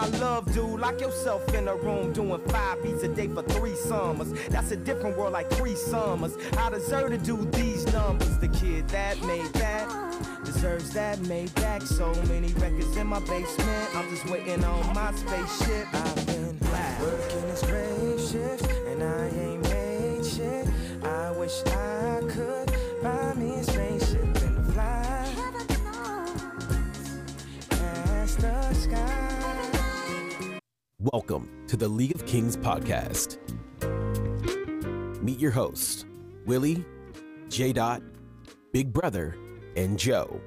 my love, dude. Lock yourself in a room doing five beats a day for three summers. That's a different world like three summers. I deserve to do these numbers. The kid that made that deserves that made back. So many records in my basement. I'm just waiting on my spaceship. I've Welcome to the League of Kings podcast. Meet your hosts, Willie, J. Dot, Big Brother, and Joe.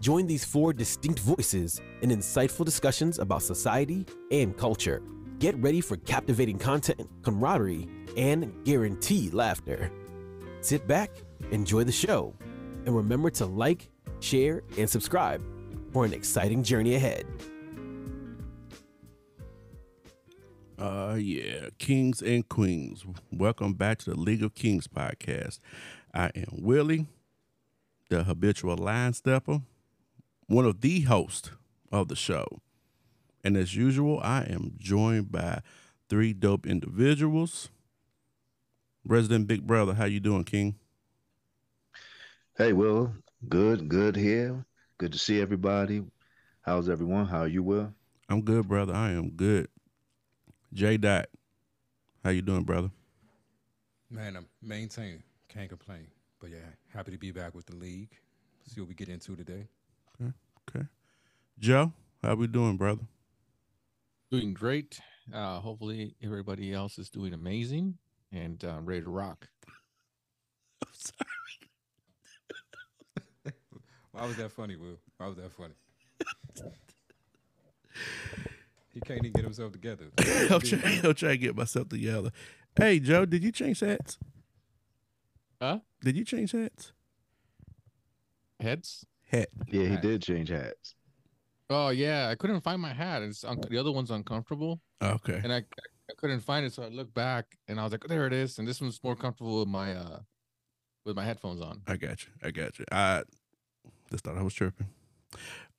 Join these four distinct voices in insightful discussions about society and culture. Get ready for captivating content, camaraderie, and guaranteed laughter. Sit back, enjoy the show, and remember to like, share, and subscribe for an exciting journey ahead. Uh yeah, Kings and Queens. Welcome back to the League of Kings podcast. I am Willie, the habitual line stepper, one of the hosts of the show. And as usual, I am joined by three dope individuals. Resident Big Brother, how you doing, King? Hey, Will. Good, good here. Good to see everybody. How's everyone? How are you, Will? I'm good, brother. I am good. J Dot, how you doing, brother? Man, I'm maintaining. Can't complain. But yeah, happy to be back with the league. See what we get into today. Okay. Okay. Joe, how we doing, brother? Doing great. Uh, hopefully, everybody else is doing amazing and uh, ready to rock. I'm sorry. Why was that funny, Will? Why was that funny? he can't even get himself together. I'm trying, I'm trying to get myself together. Hey, Joe, did you change hats? Huh? Did you change hats? Heads? Hat. Yeah, he Hat. did change hats. Oh yeah, I couldn't find my hat. It's un- the other one's uncomfortable, Okay. and I I couldn't find it. So I looked back, and I was like, there it is. And this one's more comfortable with my uh with my headphones on. I got you. I got you. I just thought I was tripping.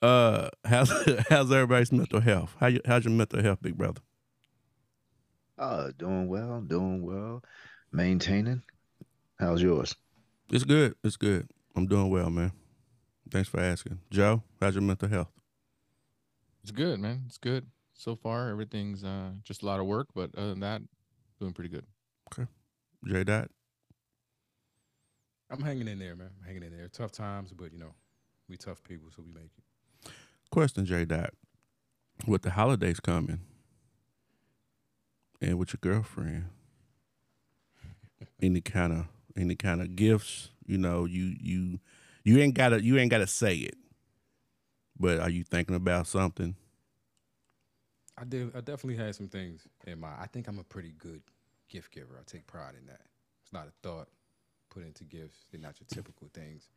Uh, how's how's everybody's mental health? How you, how's your mental health, big brother? Oh, doing well, doing well. Maintaining. How's yours? It's good. It's good. I'm doing well, man. Thanks for asking, Joe. How's your mental health? It's good, man. It's good so far. Everything's uh just a lot of work, but other than that, doing pretty good. Okay, J Dot. I'm hanging in there, man. I'm hanging in there. Tough times, but you know, we tough people, so we make it. Question, J Dot. With the holidays coming, and with your girlfriend, any kind of any kind of gifts, you know, you you you ain't gotta you ain't gotta say it, but are you thinking about something? I did. I definitely had some things in my I think I'm a pretty good gift giver. I take pride in that. It's not a thought put into gifts. They're not your typical things.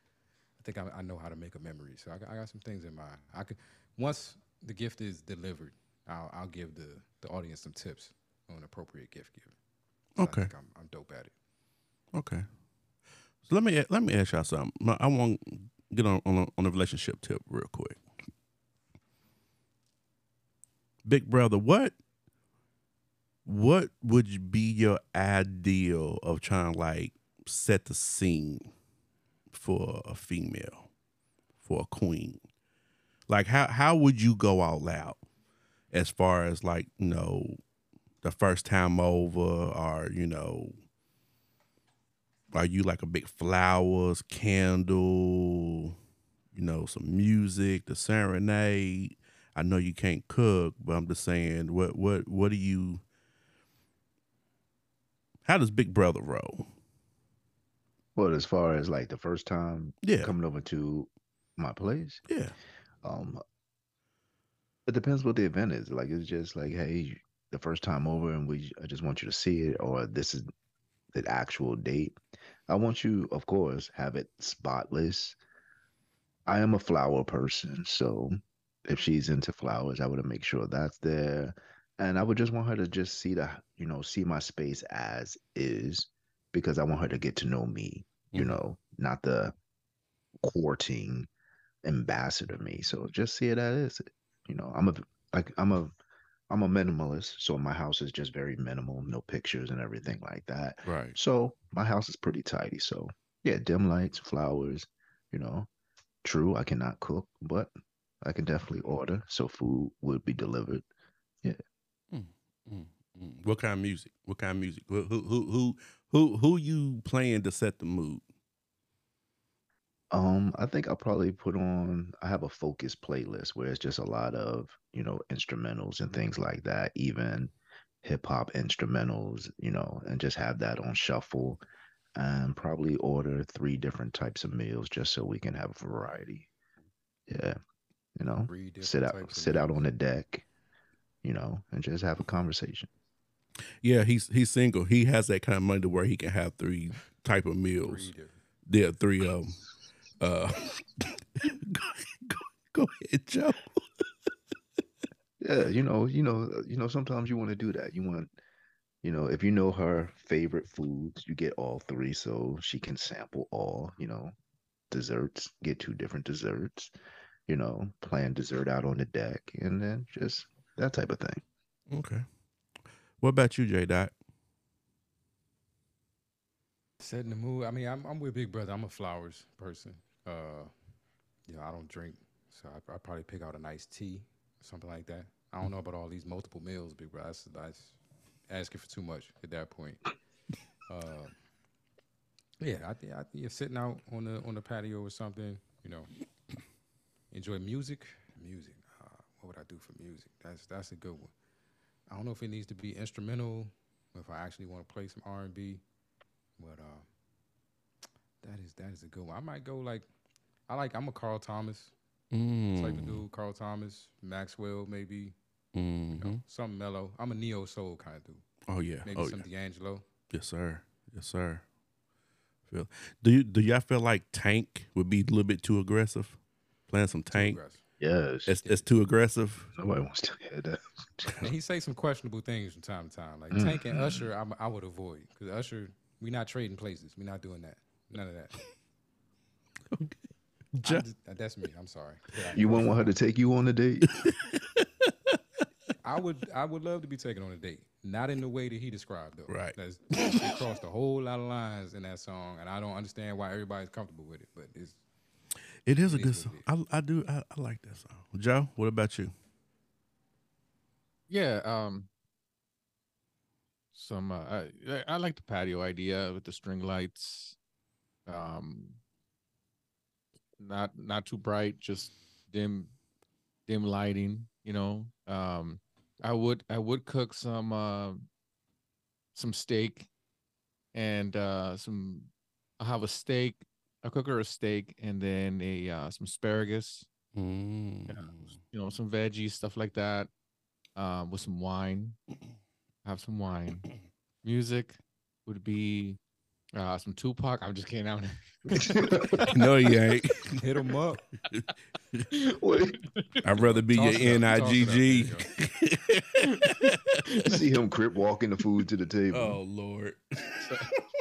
I think I, I know how to make a memory. So I got, I got some things in mind. I could once the gift is delivered, I'll, I'll give the, the audience some tips on appropriate gift giving. Okay. I think I'm, I'm dope at it. Okay. So let me let me ask y'all something. I want to get on on a, on a relationship tip real quick. Big brother, what what would be your ideal of trying to like set the scene for a female, for a queen? Like how how would you go out as far as like, you know, the first time over or, you know, are you like a big flowers, candle, you know, some music, the serenade? I know you can't cook, but I'm just saying, what what what do you? How does Big Brother roll? Well, as far as like the first time Yeah, coming over to my place, yeah, um, it depends what the event is. Like, it's just like, hey, the first time over, and we, I just want you to see it, or this is the actual date. I want you, of course, have it spotless. I am a flower person, so if she's into flowers, I would make sure that's there. And I would just want her to just see the, you know, see my space as is because I want her to get to know me, you Mhm. know, not the courting ambassador me. So just see it as is. You know, I'm a like I'm a I'm a minimalist, so my house is just very minimal, no pictures and everything like that. Right. So my house is pretty tidy. So yeah, dim lights, flowers, you know. True, I cannot cook, but I can definitely order, so food would be delivered. Mm, mm. What kind of music? What kind of music? Who who who who who, who you playing to set the mood? Um, I think I'll probably put on, I have a focus playlist where it's just a lot of, you know, instrumentals and things like that, even hip hop instrumentals, you know, and just have that on shuffle and probably order three different types of meals just so we can have a variety. Yeah. You know, sit out types of sit out on the deck, you know, and just have a conversation. Yeah, he's he's single. He has that kind of money to where he can have three type of meals. Three different. Yeah, three of them. Uh, go, go, go ahead, Joe. Yeah, you know, you know, uh, you know, sometimes you want to do that. You want, you know, if you know her favorite foods, you get all three so she can sample all, you know, desserts, get two different desserts, you know, plan dessert out on the deck and then just that type of thing. Okay. What about you, J. Dot? Setting the mood. I mean, I'm I'm with Big Brother. I'm a flowers person. Uh, you know, I don't drink, so I I probably pick out a nice tea, something like that. I don't know about all these multiple meals, Big Brother. That's, that's asking for too much at that point. Uh, yeah, I think I you're sitting out on the on the patio or something. You know, enjoy music. Music. Uh, what would I do for music? That's that's a good one. I don't know if it needs to be instrumental, if I actually want to play some R and B. But uh, that is that is a good one. I might go like I like I'm a Carl Thomas Mm. type of dude. Carl Thomas, Maxwell, maybe you Mhm. know, something mellow. I'm a neo soul kind of dude. Oh yeah. Maybe oh some yeah. D'Angelo. Yes, sir. Yes, sir. Feel. Do you do y'all feel like Tank would be a little bit too aggressive? Playing some too Tank. aggressive. Yes. It's it's too aggressive. Nobody wants to hear that. And he say some questionable things from time to time. Like Mm. Tank and Usher, I'm, I would avoid because Usher, we not trading places. we not doing that. None of that. I'm just- that's me. I'm sorry. Yeah, You wouldn't want her to take you on a date? I would. I would love to be taken on a date, not in the way that he described though. Right. That's it crossed a whole lot of lines in that song, and I don't understand why everybody's comfortable with it. But it's It is a good song. I I do I, I like that song. Joe, what about you? Yeah, um some uh, I I- like the patio idea with the string lights. Um not not too bright, just dim dim lighting, you know. Um I would I would cook some uh some steak and uh some I'll have a steak, I'll cook her a steak and then a uh some asparagus Mm. you know, some veggies, stuff like that, um, with some wine. Have some wine. Music would be uh, some Tupac. I'm just kidding. I'm no, you ain't. hit him up. I'd rather be Toss your it up, toss it up, NIGG. see him crip walking the food to the table. oh Lord.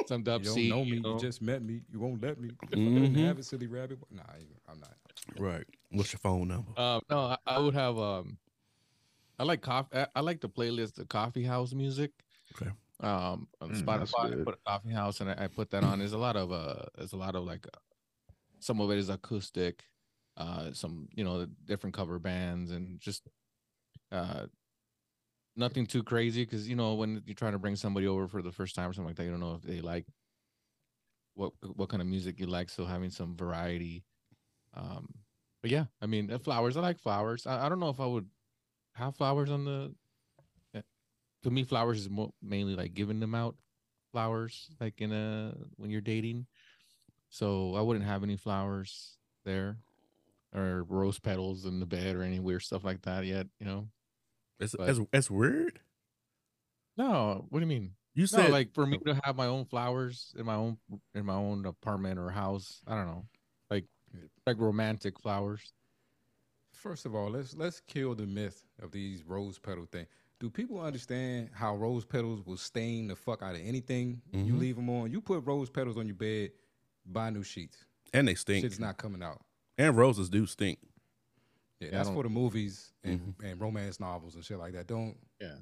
Some You dub don't C. know me. you know? You just met me. You won't let me. If I Mhm. didn't have it, silly rabbit. Nah, I- I'm not. Right. What's your phone number? Um, no, I, I would have. Um, I like coffee. I, I like the playlist, the coffee house music. Okay. Um, on Mm, Spotify, I put a coffee house, and I, I put that on. There's a lot of uh, there's a lot of like, uh, some of it is acoustic, uh, some you know different cover bands, and just uh, nothing too crazy because you know when you're trying to bring somebody over for the first time or something like that, you don't know if they like what what kind of music you like. So having some variety. Um, but yeah, I mean, uh, flowers. I like flowers. I, I don't know if I would have flowers on the. uh, To me, flowers is mo- mainly like giving them out, flowers like in a when you're dating. So I wouldn't have any flowers there, or rose petals in the bed or any weird stuff like that yet. You know. It's but- that's, that's weird. No, what do you mean? You No, said like for me to have my own flowers in my own in my own apartment or house. I don't know, like like romantic flowers. First of all, let's let's kill the myth of these rose petal thing. Do people understand how rose petals will stain the fuck out of anything you Mhm. leave them on? You put rose petals on your bed, buy new sheets. and they stink. Shit's not coming out. and roses do stink. Yeah, I that's for the movies and, and romance novels and shit like that. Don't Yeah.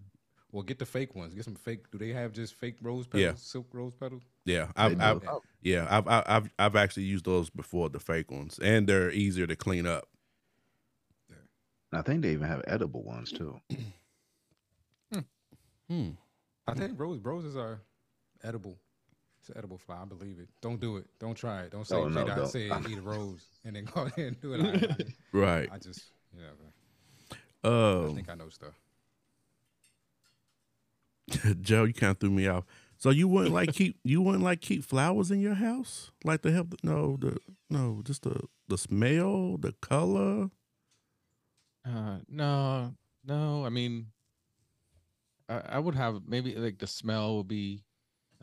well get the fake ones. Get some fake. Do they have just fake rose petals? Yeah. silk rose petals. Yeah, I've, I've yeah, I've, I've I've I've actually used those before, the fake ones, and they're easier to clean up. And I think they even have edible ones too. Hmm. I think rose roses are edible. It's an edible flower. I believe it. Don't do it. Don't try it. Don't say Oh, no, J don't. said eat a rose and then go ahead and do it. I, Right. I, I just yeah. man. I Um, think I know stuff. Joe, you kind of threw me off. So you wouldn't like keep you wouldn't like keep flowers in your house, like to help? The, no, the no, just the the smell, the color. Uh, no, no. I mean, I, I would have maybe like the smell would be.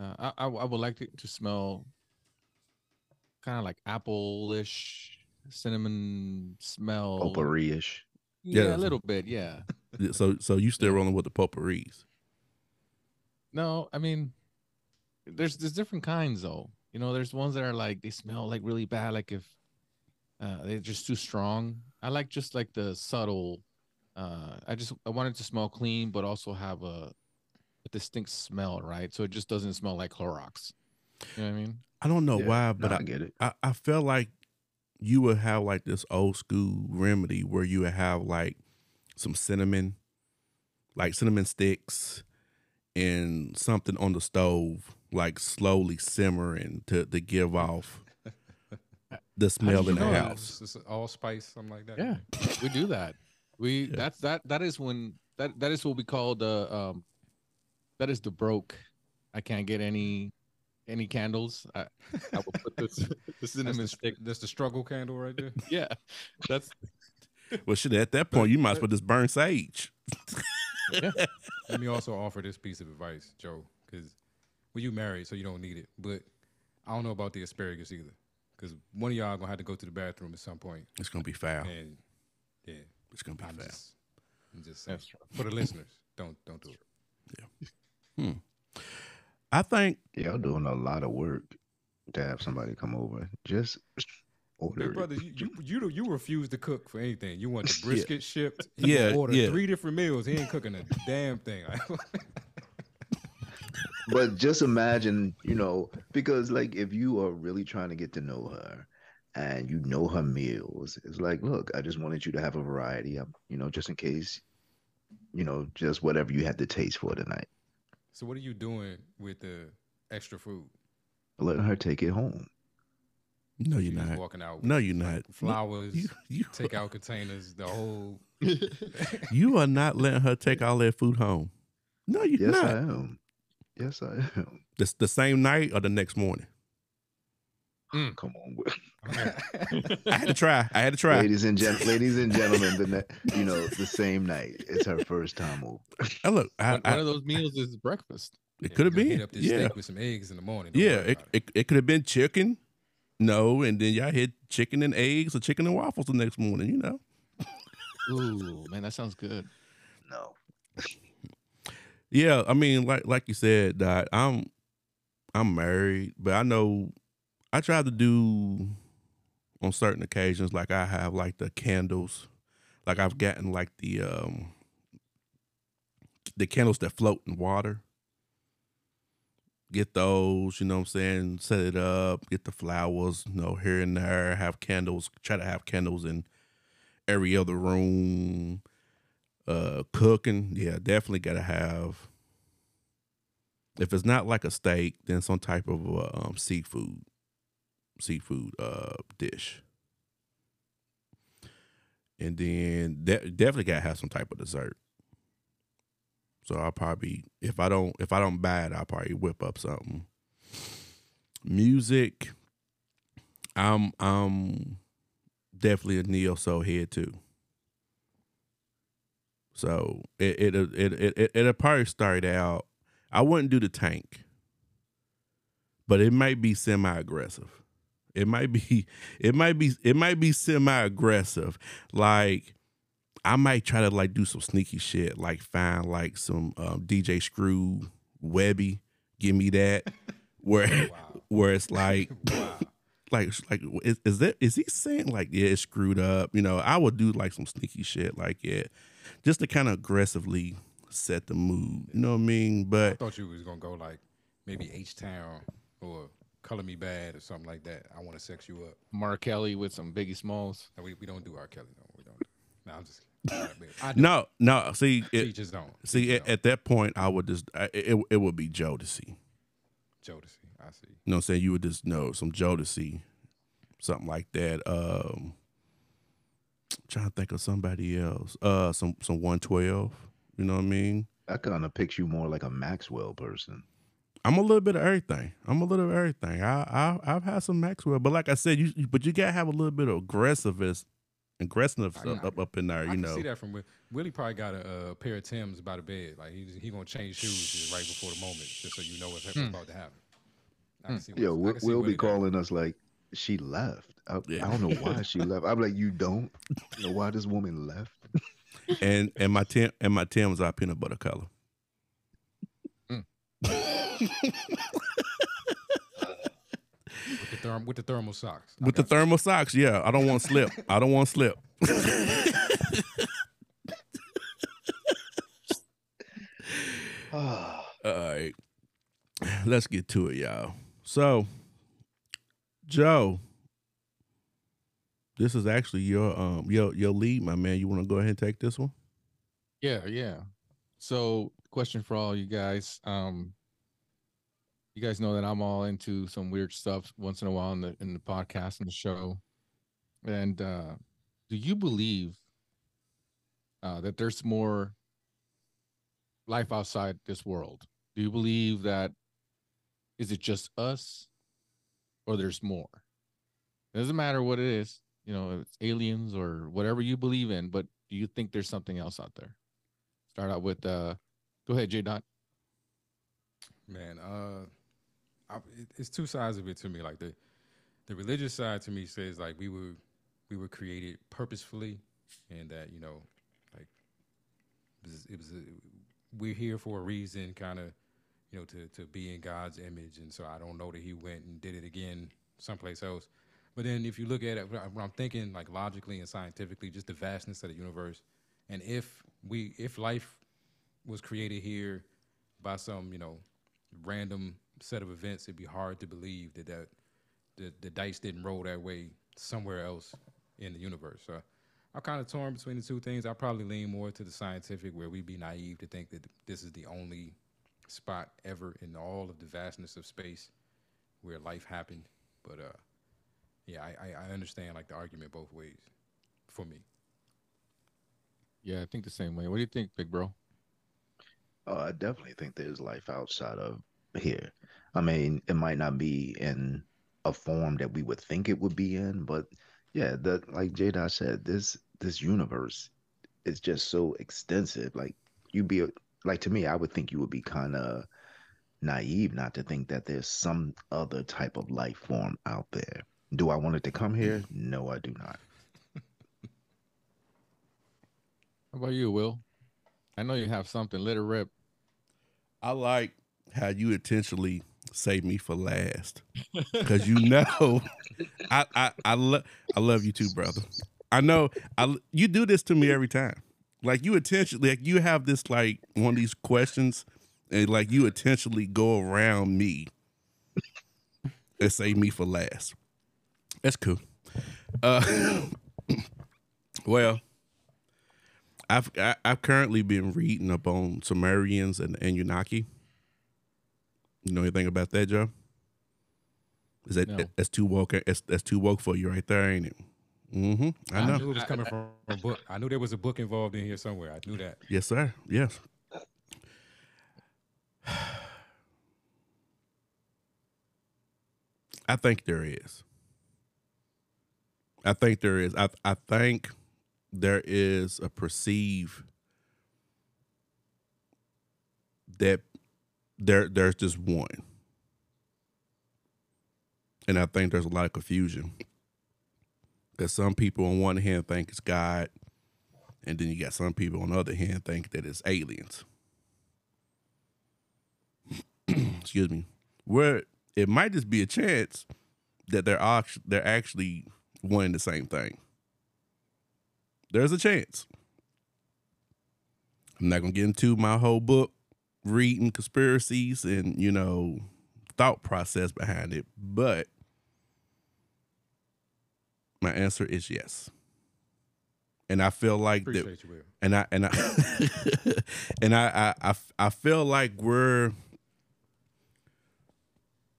Uh, I I, I would like it to smell kind of like apple-ish, cinnamon smell. Potpourri-ish. Yeah, Yeah. a little bit. Yeah. So so you still rolling with the potpourris? No, I mean, there's there's different kinds though. You know, there's ones that are like they smell like really bad, like if uh, they're just too strong. I like just like the subtle. Uh, I just I want it to smell clean, but also have a, a distinct smell, right? So it just doesn't smell like Clorox. You know what I mean? I don't know Yeah, why, no, but I I, get it. I I felt like you would have like this old school remedy where you would have like some cinnamon, like cinnamon sticks, and something on the stove, like slowly simmering to to give off the smell in the know house. It's, it's allspice, something like that. Yeah, we do that. We Yeah. that's that that is when that that is what we call the um that is the broke. I can't get any any candles. I, I will put this the That's cinnamon the, stick. that's the struggle candle right there. Yeah, that's Well, shit, at that point, you might as well just burn sage. Let me also offer this piece of advice, Joe, because well, you married, so you don't need it. But I don't know about the asparagus either, because one of y'all gonna have to go to the bathroom at some point, It's gonna be foul. and yeah, It's gonna be I'm foul. just, I'm just saying. for the listeners, don't don't do it. Hmm. I think Y'all doing a lot of work to have somebody come over. Just order. Big it. brother, you you you, you refuse to cook for anything. You want the Yeah. brisket shipped. He Yeah, yeah, order yeah. three different meals. He ain't cooking a damn thing. but just imagine, you know, because like if you are really trying to get to know her and you know her meals, it's like, look, I just wanted you to have a variety of, you know, just in case, you know, just whatever you had the taste for tonight. So what are you doing with the extra food? Letting her take it home. no, You you're just not. walking out. No, you're not. Flowers, You, you, takeout containers, the whole. you are not letting her take all that food home. No, you're Yes, not. Yes, I am. Yes, I am. The, the same night or the next morning. Mm. Come on, Will. I had to try. I had to try. ladies and gen- ladies and gentlemen. The ne- you know the same night. It's her first time over. I look. I, one, I, one of those meals is breakfast. it could have been. up this Yeah, steak with some eggs in the morning. Don't yeah. It, it. it, it could have been chicken. No, and then y'all had chicken and eggs or chicken and waffles the next morning. You know. Ooh, man, that sounds good. No, Yeah, I mean, like like you said, that I'm I'm married, but I know I try to do on certain occasions, like I have like the candles, like I've gotten like the um the candles that float in water. Get those, you know what I'm saying? Set it up, get the flowers, you know, here and there, have candles, try to have candles in every other room uh cooking yeah definitely gotta have if it's not like a steak then some type of uh, um seafood seafood uh dish and then de- definitely gotta have some type of dessert so i'll probably if i don't if i don't buy it i'll probably whip up something music i'm i'm definitely a neo soul head too so it it it it it it'll probably start out. I wouldn't do the tank, but it might be semi aggressive. It might be it might be it might be semi aggressive. Like I might try to like do some sneaky shit, like find like some um, DJ Screw Webbie, give me that, where Wow. where it's like Wow. like like is, is that is he saying like yeah it's screwed up? You know, I would do like some sneaky shit like yeah, just to kind of aggressively set the mood. You know what I mean? I But thought you was gonna go like maybe H Town or Color Me Badd or something like that. I want to sex you up. Mark Kelly with some Biggie Smalls. No, we, we don't do R. Kelly. No, we don't. No, I'm just. kidding. I no, no. See, She just don't. see She at, at that point, I would just I, it it would be Jodeci. Jodeci. I see. You know what I'm saying? You would just know some Jodeci, something like that. Um trying to think of somebody else. Uh some some 112. You know what I mean? I kind of picture you more like a Maxwell person. I'm a little bit of everything. I'm a little of everything. I, I I've had some Maxwell, but like I said, you you- but you gotta have a little bit of aggressiveness, aggressiveness up, up up in there. I You can know, see that from Will- Willie. Probably got a, uh pair of Tims by the bed. Like he he gonna change shoes right before the moment, just so you know what's Hmm. about to happen. I can see Yo, what's- we'll, we'll be Willie doing calling us like she left. I, Yeah. I don't know why she left. I'm like, you don't know why this woman left. and and my Tim and my Tim's are peanut butter color. with the therm with the thermal socks. I With the got you. thermal socks, yeah. I don't want to slip. I don't want to slip. All right. Let's get to it, y'all. So, Joe, this is actually your um your your lead, my man. You want to go ahead and take this one? Yeah, yeah. So, question for all you guys. Um, you guys know that I'm all into some weird stuff once in a while in the in the podcast and the show. And uh, do you believe uh, that there's more life outside this world? Do you believe that is it just us, or there's more? It doesn't matter what it is, you know, it's aliens or whatever you believe in. But do you think there's something else out there? Start out with uh go ahead, J Dot. Man, uh, I, it's two sides of it to me. Like the the religious side to me says like we were we were created purposefully, and that you know, like it was, it was a, we're here for a reason, kind of, you know, to to be in God's image. And so I don't know that He went and did it again someplace else. But then if you look at it, I'm thinking like logically and scientifically, just the vastness of the universe, and if we if life was created here by some you know random set of events, it'd be hard to believe that that the, the dice didn't roll that way somewhere else in the universe. So I'm kind of torn between the two things. I probably lean more to the scientific, where we'd be naive to think that this is the only spot ever in all of the vastness of space where life happened. But uh, yeah, I, I, I understand like the argument both ways for me. Yeah, I think the same way. What do you think, big bro? oh, I definitely think there's life outside of here. I mean, it might not be in a form that we would think it would be in, but yeah, that like J Dot said, this this universe is just so extensive. Like you'd be like to me, I would think you would be kind of naive not to think that there's some other type of life form out there. Do I want it to come here? No, I do not. How about you, Will? I know you have something. Let it rip. I like how you intentionally save me for last because you know I I I, lo- I love you too, brother. I know I you do this to me every time. Like you intentionally, like you have this like one of these questions, and like you intentionally go around me and save me for last. That's cool. Uh, well, I've I, I've currently been reading up on Sumerians and and Anunnaki. You know anything about that, Joe? Is that No. that's too woke? That's, that's too woke for you right there, ain't it? Mm-hmm. I know. knew it was coming from a book. I knew there was a book involved in here somewhere. I knew that. Yes, sir. Yes. I think there is. I think there is. I I think there is a perceive that there there's just one. And I think there's a lot of confusion. Because some people on one hand think it's God, and then you got some people on the other hand think that it's aliens. Excuse me. Where it might just be a chance that they're actually they're actually one and the same thing. There's a chance. I'm not gonna get into my whole book reading conspiracies and you know thought process behind it, but my answer is yes. And I feel like that you, and I and I and I, I I I feel like we're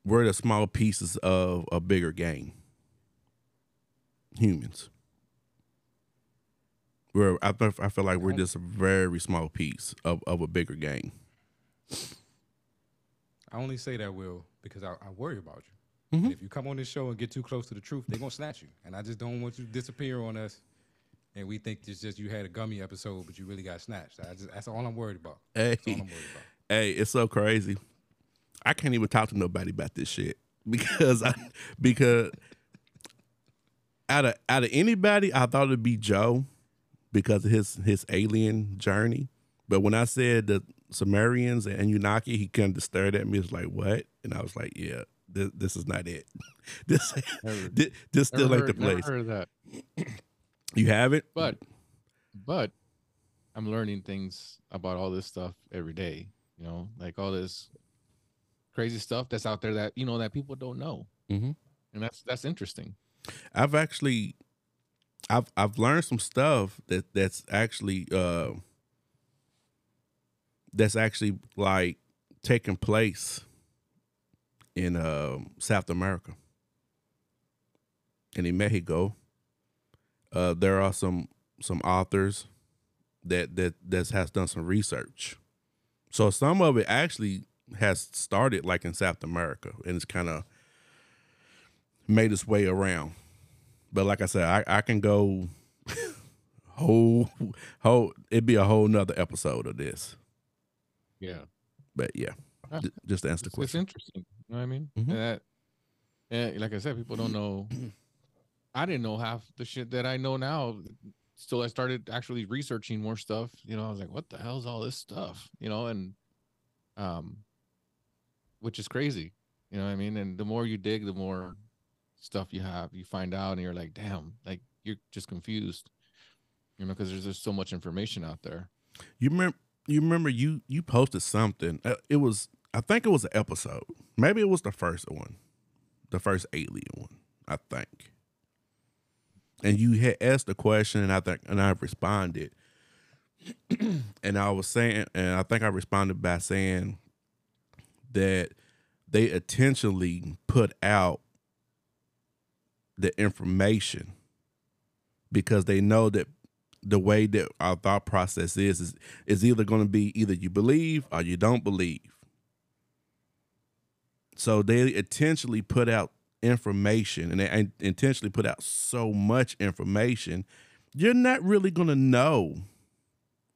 we're the small pieces of a bigger game. Humans. We're I feel, I feel like we're just a very small piece of, of a bigger game. I only say that, Will, because I, I worry about you. Mhm. And if you come on this show and get too close to the truth, they're gonna snatch you. And I just don't want you to disappear on us. And we think it's just you had a gummy episode, but you really got snatched. I just that's all I'm worried about. Hey, That's all I'm worried about. hey, it's so crazy. I can't even talk to nobody about this shit because I because out of out of anybody, I thought it'd be Joe because of his his alien journey. But when I said the Sumerians and Anunnaki, he kind of stared at me. It's like what? And I was like, yeah, this, this is not it. this Never- this, this still ain't the place. heard of that. You have it, But but I'm learning things about all this stuff every day. You know, like all this crazy stuff that's out there that you know that people don't know, Mhm. and that's that's interesting. I've actually I've I've learned some stuff that that's actually uh that's actually like taking place in um South America and in Mexico. Uh there are some some authors that that that has done some research. So some of it actually has started like in South America and it's kind of made its way around. But like I said, I, I can go whole whole it'd be a whole nother episode of this. Yeah, But yeah, Yeah. j- just to answer the question. it's interesting. You know what I mean? Mhm. And that, and like I said, people don't know. I didn't know half the shit that I know now. Still, I started actually researching more stuff. You know, I was like, "What the hell's all this stuff?" You know, and um, which is crazy. You know what I mean? And the more you dig, the more stuff you have, you find out, and you're like, "Damn!" Like you're just confused. You know, because there's just so much information out there. You remember you remember you you posted something. Uh, It was I think it was an episode. Maybe it was the first one. The first alien one, I think. And you had asked the question and I think and I responded. and I was saying and I think I responded by saying that they intentionally put out the information because they know that the way that our thought process is is, is either going to be either you believe or you don't believe. So they intentionally put out information and they intentionally put out so much information, you're not really going to know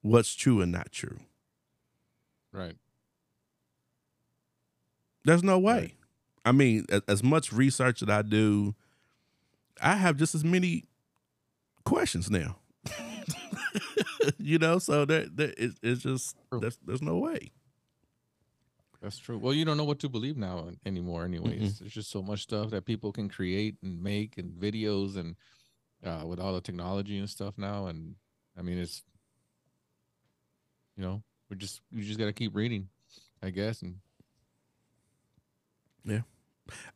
what's true and not true. Right. There's no way. Right. I mean, as, as much research that I do, I have just as many questions now. you know, so that, that it, it's just there's there's no way. That's true. Well, you don't know what to believe now anymore. Anyways, there's just so much stuff that people can create and make and videos and uh, with all the technology and stuff now. And I mean, it's you know, we just you just got to keep reading, I guess. And yeah,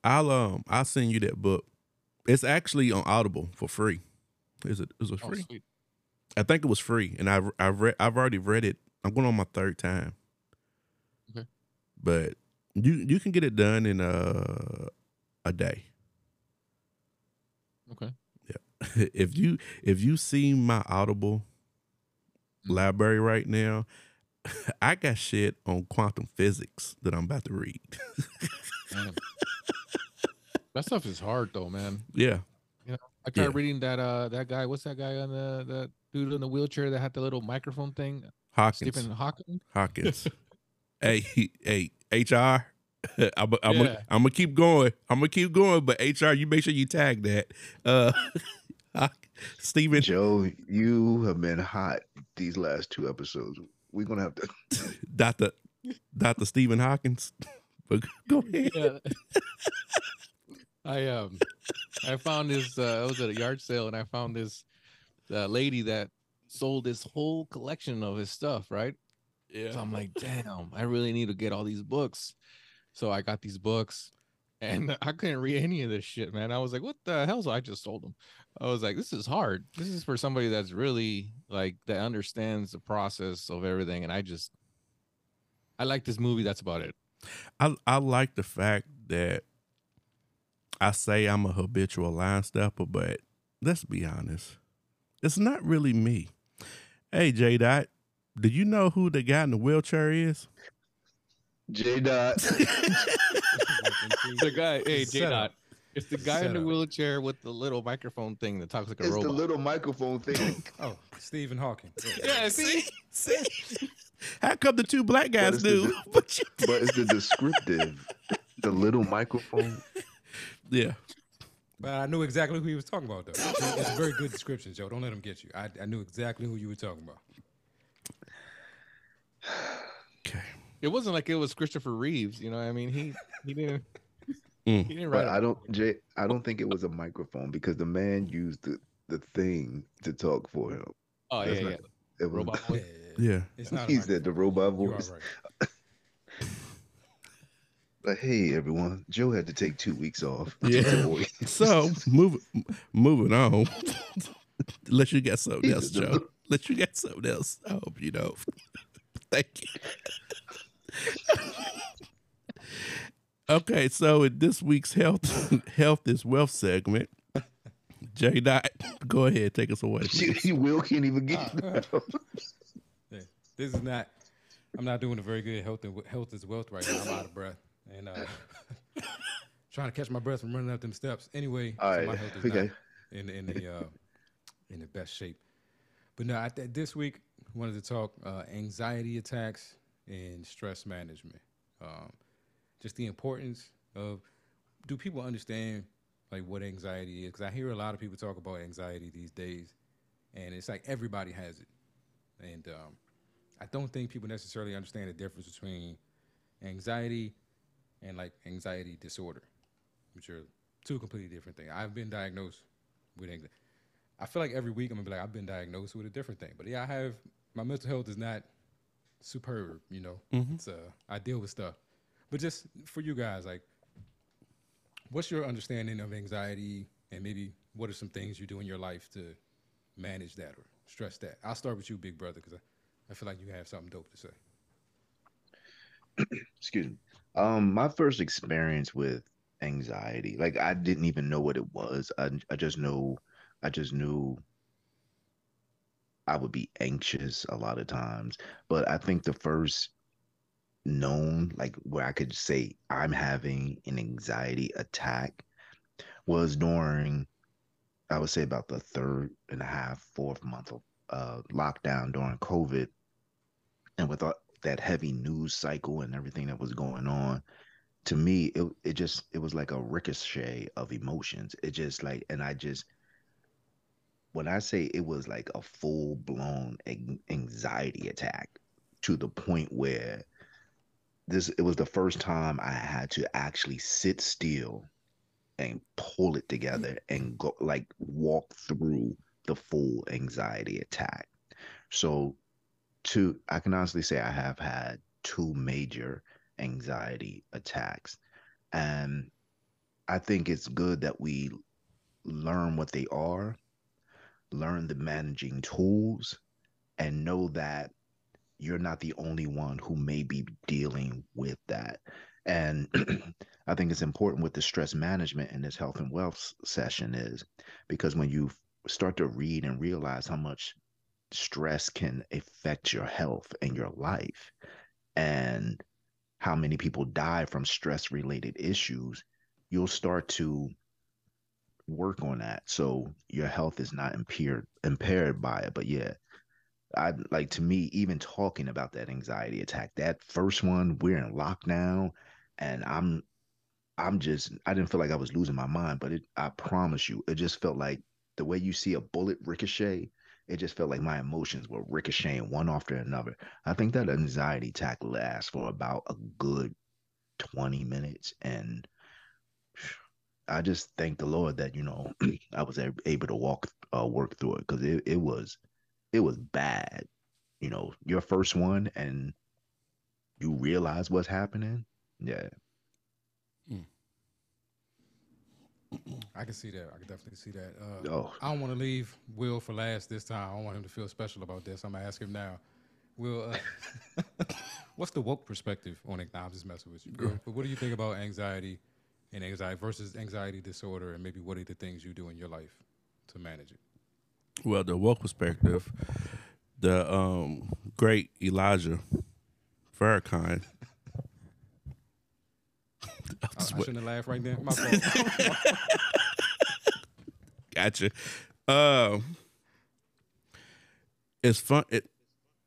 I'll um I'll send you that book. It's actually on Audible for free. Is it? Is it oh, free? sweet. I think it was free, and I've I've read I've already read it. I'm going on my third time. Okay. But you you can get it done in a a day. Okay. Yeah. if you if you see my Audible Mm. library right now, I got shit on quantum physics that I'm about to read. That stuff is hard though, man. yeah, You know, I tried Yeah. reading that uh that guy. What's that guy on the that dude in the wheelchair that had the little microphone thing? Hawkins. Stephen Hawking. Hawkins. hey, hey, HR. I'm I'm Yeah. I'm gonna keep going. I'm gonna keep going, but HR, you make sure you tag that. Uh, Stephen, Joe, you have been hot these last two episodes. We're gonna have to. Doctor, Doctor Stephen Hawkins. But go ahead. yeah. I um I found this uh I was at a yard sale and I found this uh, lady that sold this whole collection of his stuff, right? Yeah. So I'm like, damn, I really need to get all these books. So I got these books and I couldn't read any of this shit, man. I was like, what the hell? So I just sold them. I was like, this is hard. This is for somebody that's really like that understands the process of everything. And I just I like this movie. That's about it. I I like the fact that I say I'm a habitual line stepper, but let's be honest, it's not really me. Hey J Dot, do you know who the guy in the wheelchair is? J Dot. The guy, hey, J Dot. up. It's the guy in the up. wheelchair with the little microphone thing that talks like a It's robot. the little microphone thing. Oh, Stephen Hawking. yeah, see, see, how come the two black guys it's the do? but you but it's the descriptive, the little microphone. yeah, But I knew exactly who he was talking about, though. It's a very good description, Joe. Don't let him get you. I, I knew exactly who you were talking about. okay. it wasn't like it was Christopher Reeves. You know, what I mean, he he didn't Mm. he didn't write. But. I don't, Jay. I don't think it was a microphone because the man used the the thing to talk for him. oh That's yeah, not- yeah. It was, Robot Yeah, voice. Yeah, It's not. He said the robot microphone. You are voice. right. Like, hey everyone, Joe had to take two weeks off. Yeah. So moving moving on. Unless you got something else, Joe. little- Unless you got something else. I hope you know. Thank you. okay, so in this week's health health is wealth segment, J Dot, go ahead, take us away. She, please. Will can't even get it out. Yeah. This is not. I'm not doing a very good health and health is wealth right now. I'm out of breath and uh, trying to catch my breath from running up them steps. Anyway, All so right, my health is okay. in in the uh, in the best shape. But no, I th- this week wanted to talk uh, anxiety attacks and stress management. Um, just the importance of do people understand like what anxiety is? Because I hear a lot of people talk about anxiety these days, and it's like everybody has it, and um, I don't think people necessarily understand the difference between anxiety and like anxiety disorder, which are two completely different things. I've been diagnosed with anxiety. I feel like every week I'm gonna be like, I've been diagnosed with a different thing. But yeah, I have my mental health is not superb, you know. It's uh I deal with stuff. But just for you guys, like what's your understanding of anxiety and maybe what are some things you do in your life to manage that or stress that? I'll start with you, big brother, because I, I feel like you have something dope to say. Excuse me. Um, my first experience with anxiety, like I didn't even know what it was. I I just know, I just knew I would be anxious a lot of times. But I think the first known, like where I could say I'm having an anxiety attack, was during, I would say about the third and a half, fourth month of uh, lockdown during COVID, and with all, that heavy news cycle and everything that was going on. To me, it it just it was like a ricochet of emotions. It just like, and I just when I say it was like a full blown anxiety attack to the point where this it was the first time I had to actually sit still and pull it together and go like walk through the full anxiety attack. So two I can honestly say I have had two major anxiety attacks and I think it's good that we learn what they are learn the managing tools and know that you're not the only one who may be dealing with that. And I think it's important with the stress management in this health and wealth session is because when you start to read and realize how much stress can affect your health and your life and how many people die from stress related issues, you'll start to work on that. So your health is not impaired impaired by it but yeah i like to me even talking about that anxiety attack that first one we're in lockdown and i'm i'm just i didn't feel like i was losing my mind but it i promise you it just felt like the way you see a bullet ricochet it just felt like my emotions were ricocheting one after another i think that anxiety attack lasts for about a good 20 minutes and I just thank the Lord that you know I was able to walk uh, work through it because it, it was it was bad. You know, your first one and you realize what's happening. Yeah, I can see that. I can definitely see that. Uh, Oh. I don't want to leave Will for last this time. I don't want him to feel special about this. I'm gonna ask him now. Will, uh, what's the woke perspective on it? Nah, I'm just messing with you. But, but what do you think about anxiety and anxiety versus anxiety disorder, and maybe what are the things you do in your life to manage it? Well, the woke perspective, the um great Elijah Farrakhan. I, I shouldn't have laughed right there. My fault. Gotcha. Um, it's fun. It,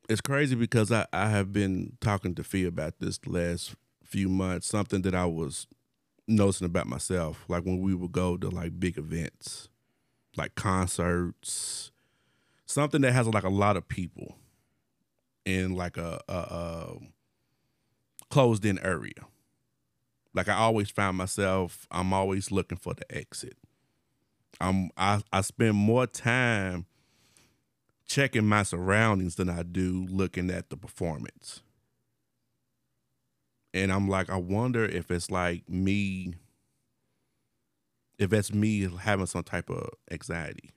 it's crazy because I, I have been talking to Fee about this the last few months. Something that I was noticing about myself, like when we would go to like big events, like concerts, something that has like a lot of people in like a, a, a closed in area. Like I always found myself, I'm always looking for the exit. I'm I, I spend more time checking my surroundings than I do looking at the performance. And I'm like, I wonder if it's like me, if it's me having some type of anxiety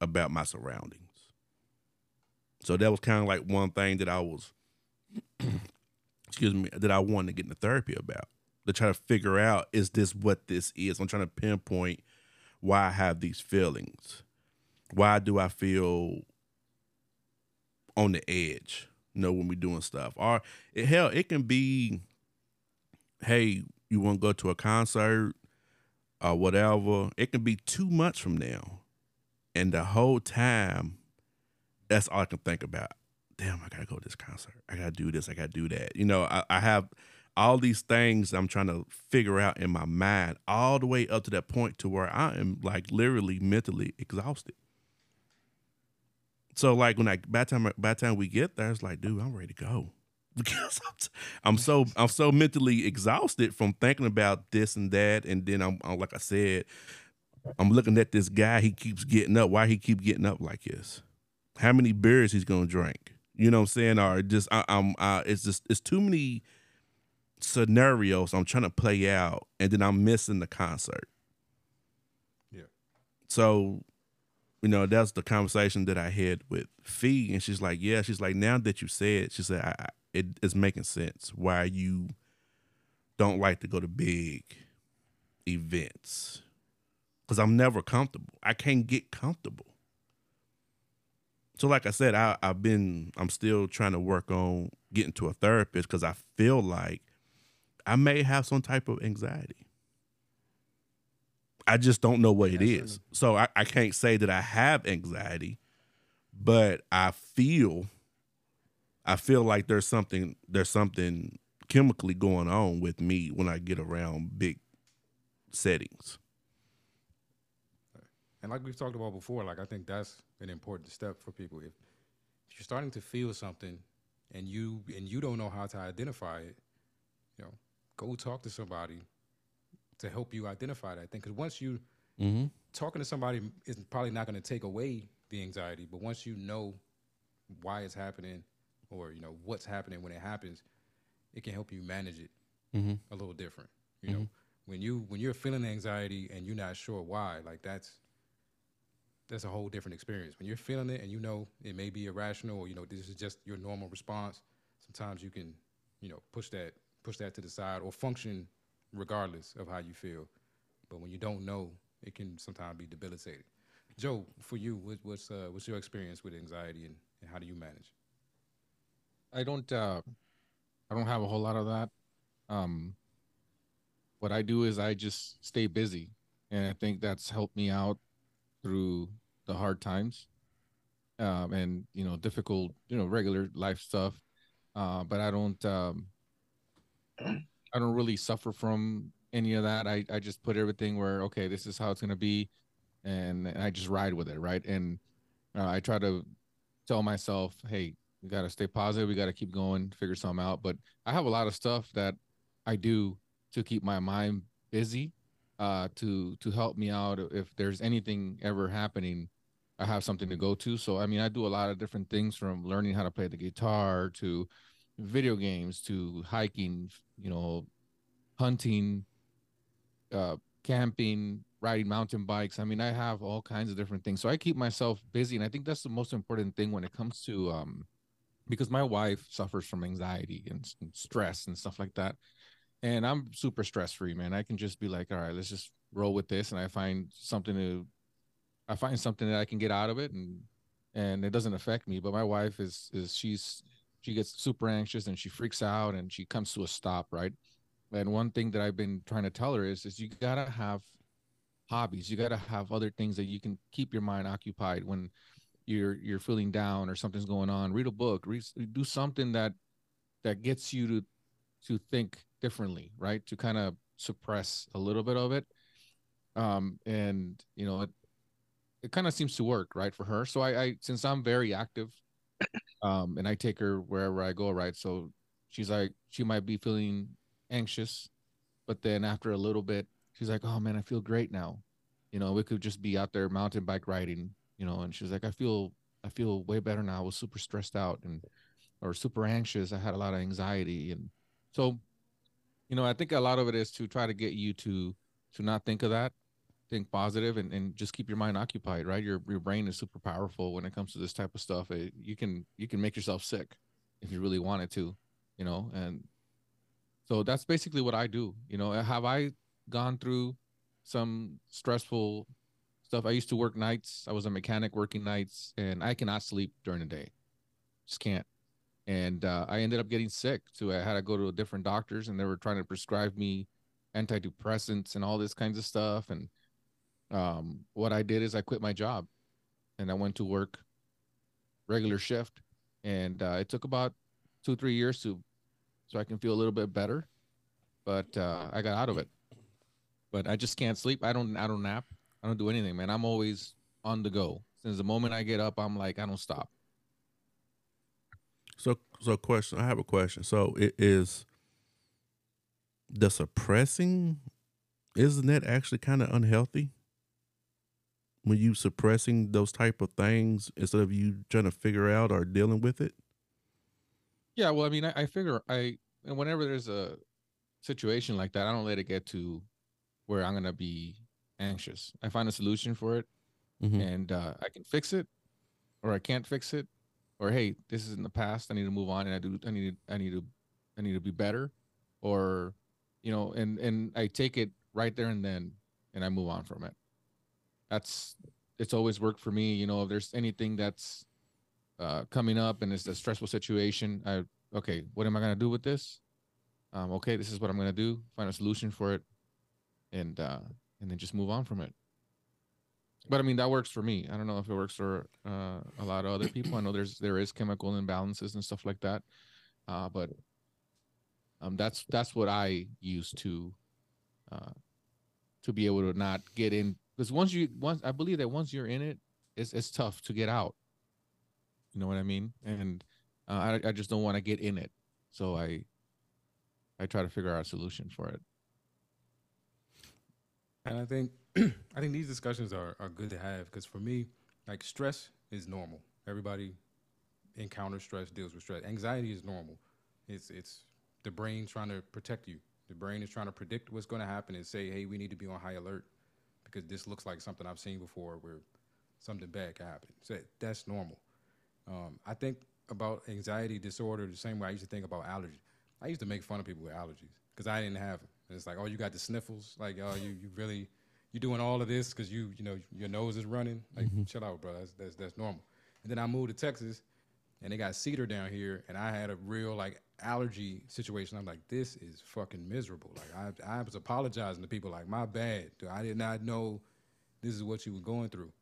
about my surroundings. So that was kind of like one thing that I was, excuse me, that I wanted to get into therapy about to try to figure out is this what this is? I'm trying to pinpoint why I have these feelings. Why do I feel on the edge? You know, when we're doing stuff, or it, hell, it can be, hey, you want to go to a concert or whatever. It can be too much from now, and the whole time, that's all I can think about. Damn, I gotta go to this concert. I gotta do this. I gotta do that. You know, I, I have all these things I'm trying to figure out in my mind, all the way up to that point to where I am like literally mentally exhausted. So like when I by time by time we get there, it's like, dude, I'm ready to go because I'm, t- I'm so I'm so mentally exhausted from thinking about this and that, and then I'm, I'm like I said, I'm looking at this guy. He keeps getting up. Why he keep getting up like this? How many beers he's gonna drink? You know what I'm saying? Or just I, I'm I, it's just it's too many scenarios I'm trying to play out, and then I'm missing the concert. Yeah. So, you know, that's the conversation that I had with Fee, and she's like, "Yeah." She's like, "Now that you said," she said, I, I, "It is making sense why you don't like to go to big events because I'm never comfortable. I can't get comfortable." So, like I said, I, I've been, I'm still trying to work on getting to a therapist because I feel like I may have some type of anxiety. I just don't know what it is. So I, I can't say that I have anxiety, but I feel I feel like there's something there's something chemically going on with me when I get around big settings. And like we've talked about before, like I think that's an important step for people. If, if you're starting to feel something and you and you don't know how to identify it, you know, go talk to somebody to help you identify that thing. Because once you Mm-hmm. talking to somebody is probably not going to take away the anxiety, but once you know why it's happening or you know what's happening when it happens, it can help you manage it Mm-hmm. a little different. You know, when you when you're feeling anxiety and you're not sure why, like that's that's a whole different experience. When you're feeling it and you know it may be irrational or you know this is just your normal response, sometimes you can, you know, push that push that to the side or function regardless of how you feel. But when you don't know, it can sometimes be debilitating. Joe, for you, what, what's uh, what's your experience with anxiety and, and how do you manage? I don't uh I don't have a whole lot of that. Um what I do is I just stay busy and I think that's helped me out through the hard times. Um and you know difficult, you know, regular life stuff. Uh but I don't um I don't really suffer from any of that. I I just put everything where okay, this is how it's going to be and, and I just ride with it, right? And uh, I try to tell myself, hey, we got to stay positive. We got to keep going, figure something out. But I have a lot of stuff that I do to keep my mind busy. uh, to to help me out if there's anything ever happening. I have something to go to. So I mean, I do a lot of different things from learning how to play the guitar to video games to hiking, you know, hunting, uh, camping, riding mountain bikes. I mean, I have all kinds of different things. So I keep myself busy, and I think that's the most important thing when it comes to um, because my wife suffers from anxiety and, and stress and stuff like that, and I'm super stress free, man. I can just be like, all right, let's just roll with this, and I find something to, I find something that I can get out of it, and and it doesn't affect me. But my wife is is she's she gets super anxious and she freaks out and she comes to a stop, right? And one thing that I've been trying to tell her is is you gotta have hobbies. You gotta have other things that you can keep your mind occupied when you're you're feeling down or something's going on. Read a book. Read, do something that that gets you to to think differently, right? To kind of suppress a little bit of it. Um, and you know, it it kind of seems to work, right, for her. So I, I since I'm very active, um, and I take her wherever I go, right? So she's like, she might be feeling anxious, but then after a little bit, she's like, oh man, I feel great now. You know, we could just be out there mountain bike riding, you know, and she's like, I feel, I feel way better now. I was super stressed out and, or super anxious. I had a lot of anxiety. And so, you know, I think a lot of it is to try to get you to, to not think of that think positive and, and just keep your mind occupied right? Your your brain is super powerful when it comes to this type of stuff. It, you can you can make yourself sick if you really wanted to you know and so that's basically what i do you know? Have i gone through some stressful stuff? I used to work nights. I was a mechanic working nights and i cannot sleep during the day. Just can't. And uh, i ended up getting sick so i had to go to different doctors and they were trying to prescribe me antidepressants and all this kinds of stuff and um, what I did is I quit my job and I went to work regular shift. And uh, it took about two, three years to so I can feel a little bit better. But uh, I got out of it. But I just can't sleep. I don't I don't nap. I don't do anything, man. I'm always on the go. Since the moment I get up, I'm like, I don't stop. So so question I have a question. So it is the suppressing isn't that actually kind of unhealthy? When you suppressing those type of things instead of you trying to figure out or dealing with it? Yeah, well, I mean, I, I figure I and whenever there's a situation like that, I don't let it get to where I'm gonna be anxious. I find a solution for it, mm-hmm. and uh, I can fix it, or I can't fix it, or hey, this is in the past. I need to move on, and I do. I need. I need to. I need to be better, or you know, and and I take it right there and then, and I move on from it that's it's always worked for me. You know, if there's anything that's uh, coming up and it's a stressful situation, I okay, what am I gonna do with this? Um, okay, this is what I'm gonna do. Find a solution for it, and uh, and then just move on from it. But I mean, that works for me. I don't know if it works for uh, a lot of other people. I know there's there is chemical imbalances and stuff like that, uh, but um, that's that's what I use to uh, to be able to not get in because once you once I believe that once you're in it, it's it's tough to get out. You know what I mean? And uh, I I just don't want to get in it, so I I try to figure out a solution for it. And I think I think these discussions are are good to have because for me, like stress is normal. Everybody encounters stress, deals with stress. Anxiety is normal. It's it's the brain trying to protect you. The brain is trying to predict what's going to happen and say, "Hey, we need to be on high alert." Because this looks like something I've seen before where something bad can happen. So that's normal. Um, I think about anxiety disorder the same way I used to think about allergies. I used to make fun of people with allergies because I didn't have them. And it's like, oh, you got the sniffles. Like, oh, you you really you doing all of this because you you know your nose is running. Like, mm-hmm. chill out, bro. That's, that's that's normal. And then I moved to Texas, and they got cedar down here, and I had a real like allergy situation. I'm like, this is fucking miserable. Like I, I was apologizing to people like, my bad. Dude. I did not know this is what you were going through.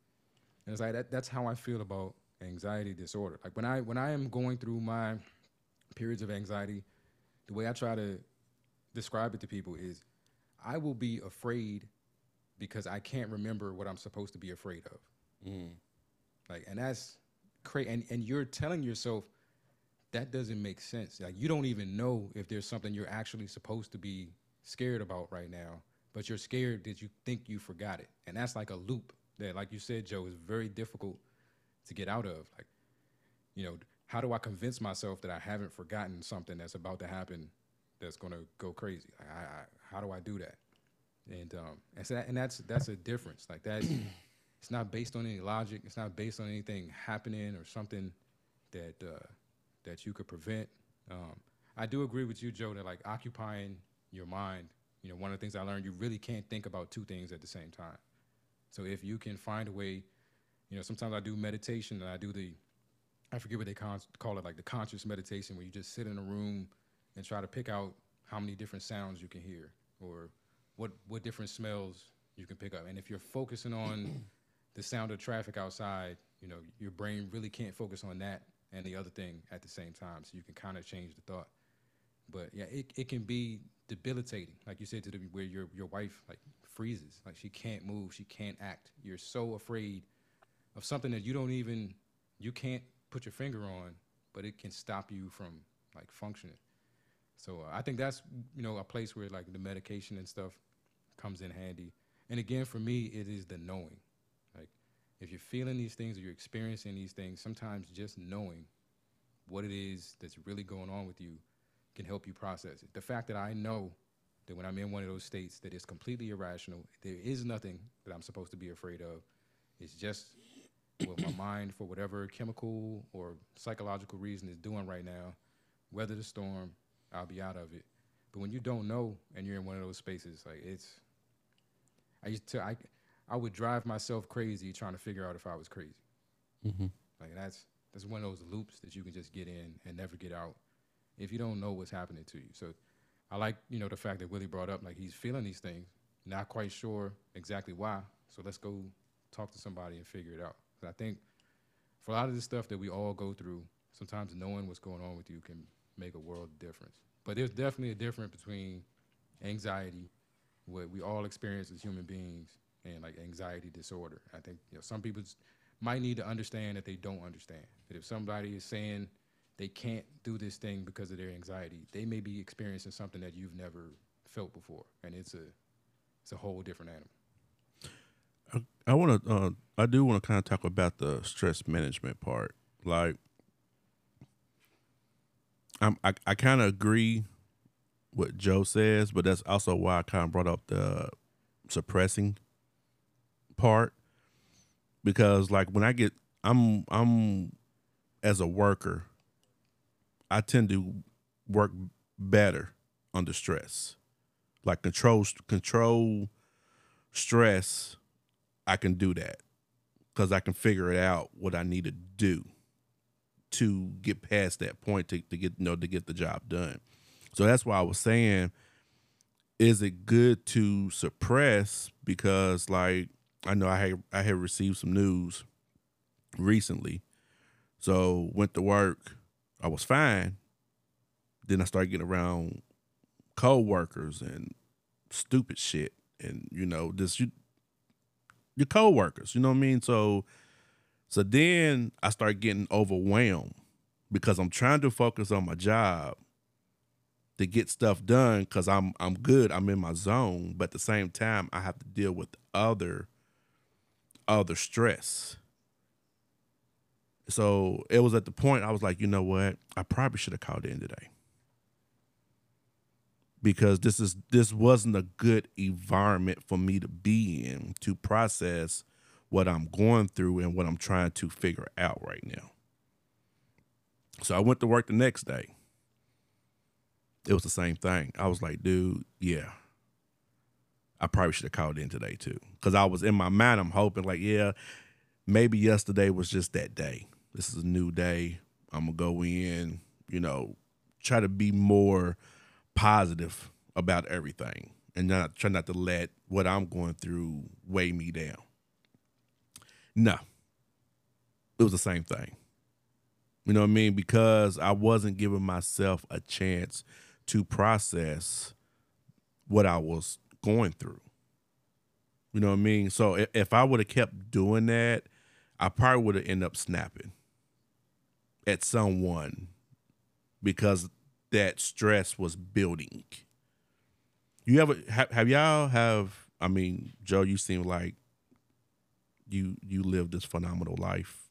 And it's like that, that's how I feel about anxiety disorder. Like when I when I am going through my periods of anxiety, the way I try to describe it to people is I will be afraid because I can't remember what I'm supposed to be afraid of. Mm. Like and that's crazy and, and you're telling yourself that doesn't make sense. Like you don't even know if there's something you're actually supposed to be scared about right now, but you're scared that you think you forgot it. And that's like a loop that, like you said, Joe, is very difficult to get out of. Like, you know, how do I convince myself that I haven't forgotten something that's about to happen that's going to go crazy? I, I, how do I do that? And um, and, so that, and that's that's a difference. Like that, it's not based on any logic. It's not based on anything happening or something that uh, that you could prevent. Um, I do agree with you, Joe, that like occupying your mind. You know, one of the things I learned, you really can't think about two things at the same time. So if you can find a way, you know, sometimes I do meditation and I do the, I forget what they call it, like the conscious meditation, where you just sit in a room and try to pick out how many different sounds you can hear or what what different smells you can pick up. And if you're focusing on the sound of traffic outside, you know, your brain really can't focus on that and the other thing at the same time. So you can kind of change the thought. But yeah, it, it can be debilitating, like you said to the where your your wife like freezes, like she can't move, she can't act. You're so afraid of something that you don't even you can't put your finger on, but it can stop you from like functioning. So uh, I think that's you know a place where like the medication and stuff comes in handy. And again, for me, it is the knowing. If you're feeling these things or you're experiencing these things, sometimes just knowing what it is that's really going on with you can help you process it. The fact that I know that when I'm in one of those states that is completely irrational, there is nothing that I'm supposed to be afraid of. It's just what my mind, for whatever chemical or psychological reason, is doing right now. Weather the storm, I'll be out of it. But when you don't know and you're in one of those spaces, like it's, I used to, I, I would drive myself crazy trying to figure out if I was crazy. Mm-hmm. Like that's that's one of those loops that you can just get in and never get out if you don't know what's happening to you. So I like, you know, the fact that Willie brought up like he's feeling these things, not quite sure exactly why. So let's go talk to somebody and figure it out. I think for a lot of this stuff that we all go through, sometimes knowing what's going on with you can make a world of difference. But there's definitely a difference between anxiety, what we all experience as human beings, and like anxiety disorder. I think you know some people might need to understand that they don't understand. That if somebody is saying they can't do this thing because of their anxiety, they may be experiencing something that you've never felt before, and it's a it's a whole different animal. I, I want to. Uh, I do want to kind of talk about the stress management part. Like, I'm, I I kind of agree what Joe says, but that's also why I kind of brought up the suppressing part because, like, when I get, I'm I'm as a worker, I tend to work better under stress, like control control stress I can do that because I can figure it out what I need to do to get past that point to, to get you know to get the job done. So that's why I was saying, is it good to suppress? Because like I know I had I had received some news recently, so went to work. I was fine. Then I started getting around co-workers and stupid shit, and you know this you your coworkers. You know what I mean? So so then I start getting overwhelmed because I'm trying to focus on my job to get stuff done because I'm I'm good. I'm in my zone, but at the same time I have to deal with other other stress. So it was at the point I was like, you know what? I probably should have called in today because this is this wasn't a good environment for me to be in to process what I'm going through and what I'm trying to figure out right now. So I went to work the next day. It was the same thing. I was like, dude, yeah. I probably should have called in today too. Cause I was in my mind, I'm hoping, like, yeah, maybe yesterday was just that day. This is a new day. I'm gonna go in, you know, try to be more positive about everything and not try not to let what I'm going through weigh me down. No. It was the same thing. You know what I mean? Because I wasn't giving myself a chance to process what I was going through. You know what I mean? So if if I would have kept doing that, I probably would have ended up snapping at someone because that stress was building. You ever have, have y'all have? I mean, Joe, you seem like you you live this phenomenal life.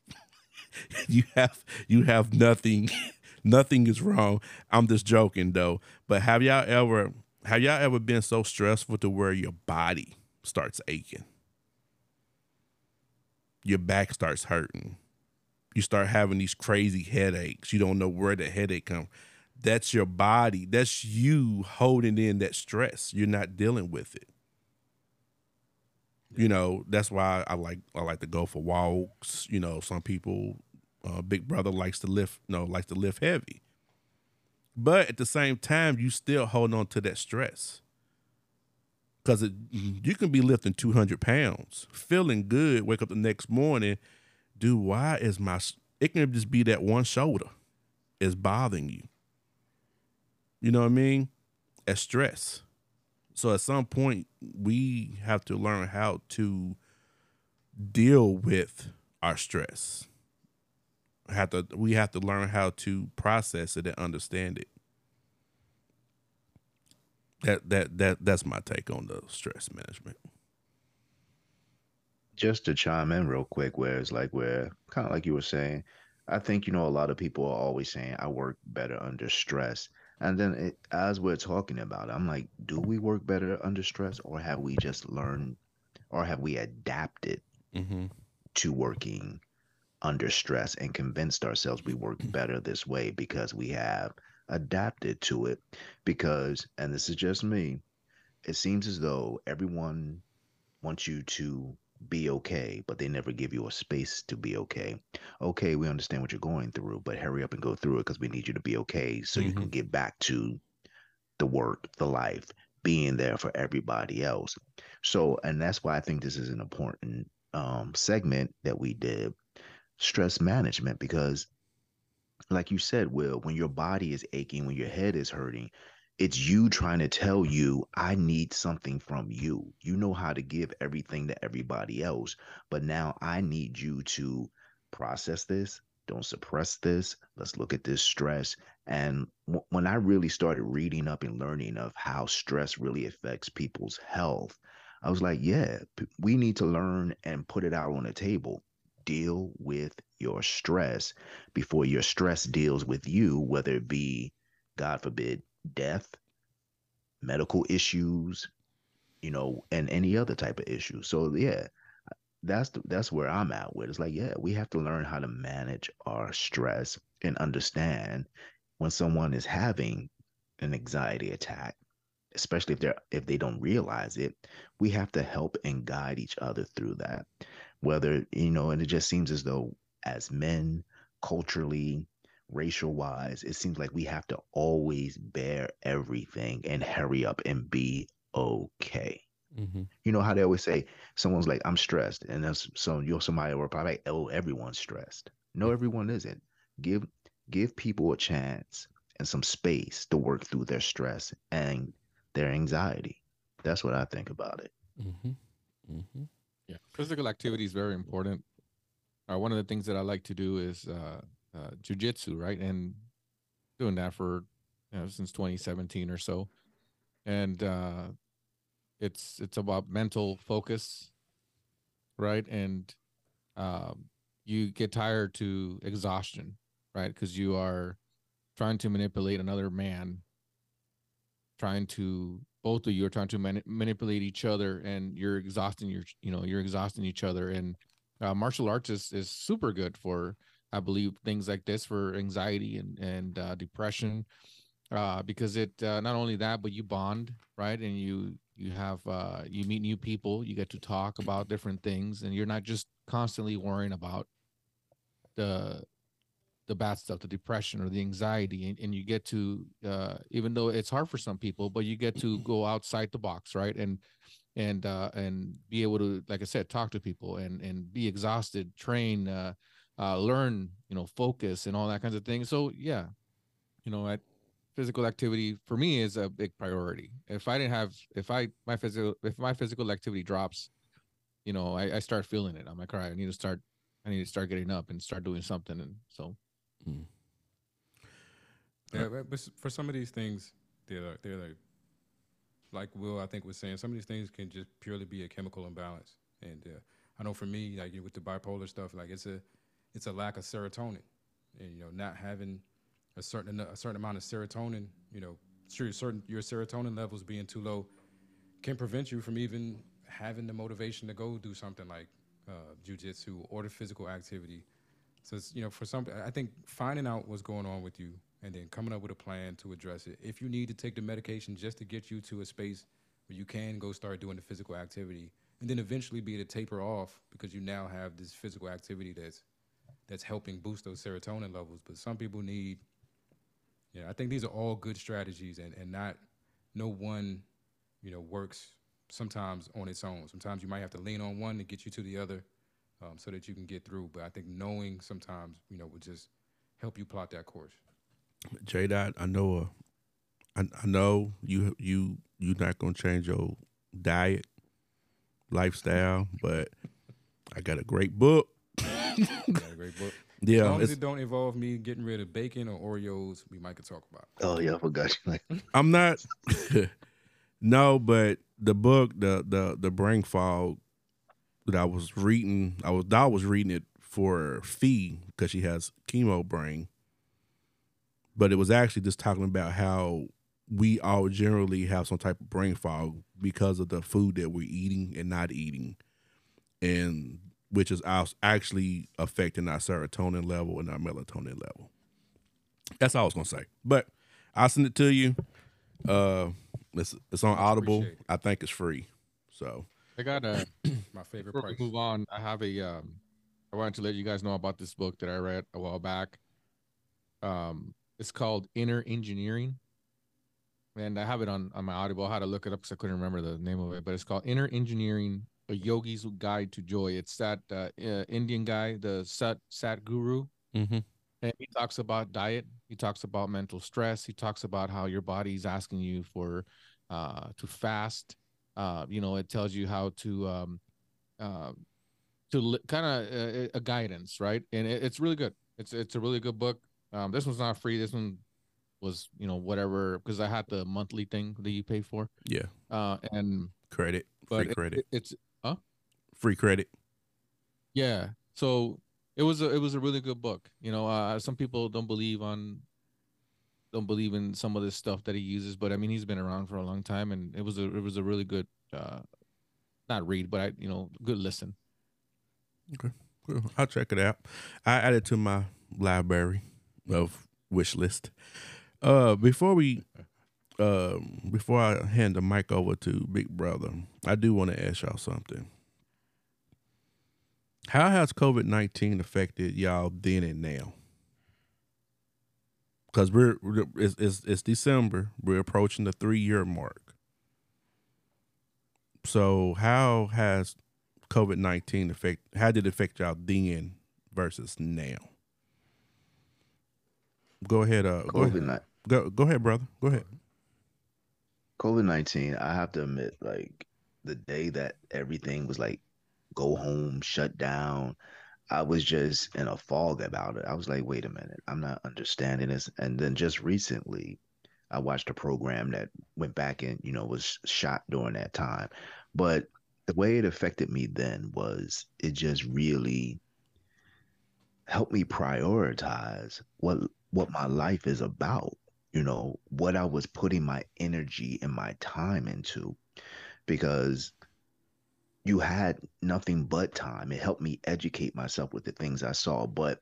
you have you have nothing, nothing is wrong. I'm just joking though. But have y'all ever have y'all ever been so stressful to where your body starts aching? Your back starts hurting. You start having these crazy headaches. You don't know where the headache comes that's your body. That's you holding in that stress. You're not dealing with it. You know, that's why I like I like to go for walks. You know, some people, uh, Big Brother likes to lift, you know, likes to lift heavy. But at the same time, you still hold on to that stress because you can be lifting 200 pounds, feeling good, wake up the next morning, dude, why is my, it can just be that one shoulder is bothering you. You know what I mean? As stress. So at some point, we have to learn how to deal with our stress. Have to we have to learn how to process it and understand it. That that that that's my take on the stress management. Just to chime in real quick, where it's like where kind of like you were saying, I think you know a lot of people are always saying I work better under stress. And then it, as we're talking about, it, I'm like, do we work better under stress, or have we just learned, or have we adapted Mm-hmm. to working under stress and convinced ourselves we work better this way because we have adapted to it? Because, and this is just me, it seems as though everyone wants you to be okay, but they never give you a space to be okay. Okay, we understand what you're going through, but hurry up and go through it because we need you to be okay so you can get back to the work, the life, being there for everybody else. So, and that's why I think this is an important um, segment that we did stress management because, like you said, Will, when your body is aching, when your head is hurting, it's you trying to tell you, I need something from you. You know how to give everything to everybody else, but now I need you to process this. Don't suppress this. Let's look at this stress. And w- when I really started reading up and learning of how stress really affects people's health, I was like, yeah, we need to learn and put it out on the table. Deal with your stress before your stress deals with you, whether it be, God forbid, death, medical issues, you know, and any other type of issue. So yeah, that's the, that's where I'm at with. It's like, yeah, we have to learn how to manage our stress and understand when someone is having an anxiety attack, especially if they're if they don't realize it, we have to help and guide each other through that. Whether, you know, and it just seems as though as men, culturally, racial wise, it seems like we have to always bear everything and hurry up and be okay. Mm-hmm. You know how they always say someone's like, I'm stressed. And that's so you're somebody will probably like, oh, everyone's stressed. No, everyone isn't. Give give people a chance and some space to work through their stress and their anxiety. That's what I think about it. Mm-hmm. Mm-hmm. Yeah, physical activity is very important. Uh, one of the things that I like to do is uh, uh, jujitsu, right? And doing that for you know since 2017 or so, and uh, it's it's about mental focus, right? And um, you get tired to exhaustion, right? Because you are trying to manipulate another man, trying to both of you are trying to mani- manipulate each other, and you're exhausting your you know you're exhausting each other. And uh, martial arts is is super good for I believe things like this for anxiety and and uh, depression, uh, because it uh, not only that, but you bond right, and you you have uh, you meet new people, you get to talk about different things, and you're not just constantly worrying about the the bad stuff, the depression or the anxiety, and, and you get to uh, even though it's hard for some people, but you get to go outside the box, right, and and uh, and be able to, like I said, talk to people and and be exhausted, train. Uh, uh, learn, you know, focus and all that kinds of things. So yeah, you know, I, physical activity for me is a big priority. If I didn't have, if I my physical, if my physical activity drops, you know, I, I start feeling it. I'm like, all right, I need to start, I need to start getting up and start doing something. And so, Yeah, but but for some of these things, they're like- they're like like Will, I think was saying, some of these things can just purely be a chemical imbalance. And uh, I know for me, like with the bipolar stuff, like it's a it's a lack of serotonin, and you know, not having a certain a certain amount of serotonin, you know, sure, certain your serotonin levels being too low can prevent you from even having the motivation to go do something like uh, jujitsu or the physical activity. So it's, you know, for some, I think finding out what's going on with you and then coming up with a plan to address it. If you need to take the medication just to get you to a space where you can go start doing the physical activity, and then eventually be able to taper off because you now have this physical activity that's that's helping boost those serotonin levels. But some people need, yeah, I think these are all good strategies, and and not no one, you know, works sometimes on its own. Sometimes you might have to lean on one to get you to the other, um, so that you can get through. But I think knowing sometimes, you know, would just help you plot that course. J Dot, I know, uh, I, I know you you you're not gonna change your diet, lifestyle, but I got a great book. Got a great book. As Yeah, long as it don't involve me getting rid of bacon or Oreos, we might could talk about. it. Oh yeah, I forgot you. I'm not. no, but the book, the the the brain fog that I was reading, I was I was reading it for Fee because she has chemo brain, but it was actually just talking about how we all generally have some type of brain fog because of the food that we're eating and not eating, and which is actually affecting our serotonin level and our melatonin level. That's all I was gonna say. But I'll send it to you. Uh, it's it's on Audible. I think it's free. So I got a My favorite before we move on. I have a um, I wanted to let you guys know about this book that I read a while back. Um, it's called Inner Engineering, and I have it on on my Audible. I had to look it up because I couldn't remember the name of it, but it's called Inner Engineering: A Yogi's Guide to Joy. It's that uh, uh, Indian guy, the Sat Sat Guru, Mhm. and he talks about diet. He talks about mental stress. He talks about how your body's asking you for uh, to fast. Uh, you know, it tells you how to um, uh, to li- kind of uh, a guidance, right? And it, it's really good. It's it's a really good book. Um, this one's not free. This one was you know whatever because I had the monthly thing that you pay for. yeah, Uh, and credit, free credit, it- it's free credit. yeah. So it was a it was a really good book. You know, uh, some people don't believe on don't believe in some of this stuff that he uses, but I mean he's been around for a long time, and it was a it was a really good uh, not read, but I you know good listen. Okay, cool. I'll check it out. I added to my library of wish list. Uh, before we, um, before I hand the mic over to Big Brother, I do want to ask y'all something. How has COVID nineteen affected y'all then and now? Because we're it's, it's it's December. We're approaching the three year mark. So how has COVID nineteen affect? How did it affect y'all then versus now? Go ahead. Uh, go COVID ahead. Go go ahead, brother. Go ahead. COVID nineteen. I have to admit, like the day that everything was like go home, shut down. I was just in a fog about it. I was like, wait a minute, I'm not understanding this. And then just recently, I watched a program that went back and, you know, was shot during that time. But the way it affected me then was it just really helped me prioritize what what my life is about, you know, what I was putting my energy and my time into because you had nothing but time. It helped me educate myself with the things I saw. But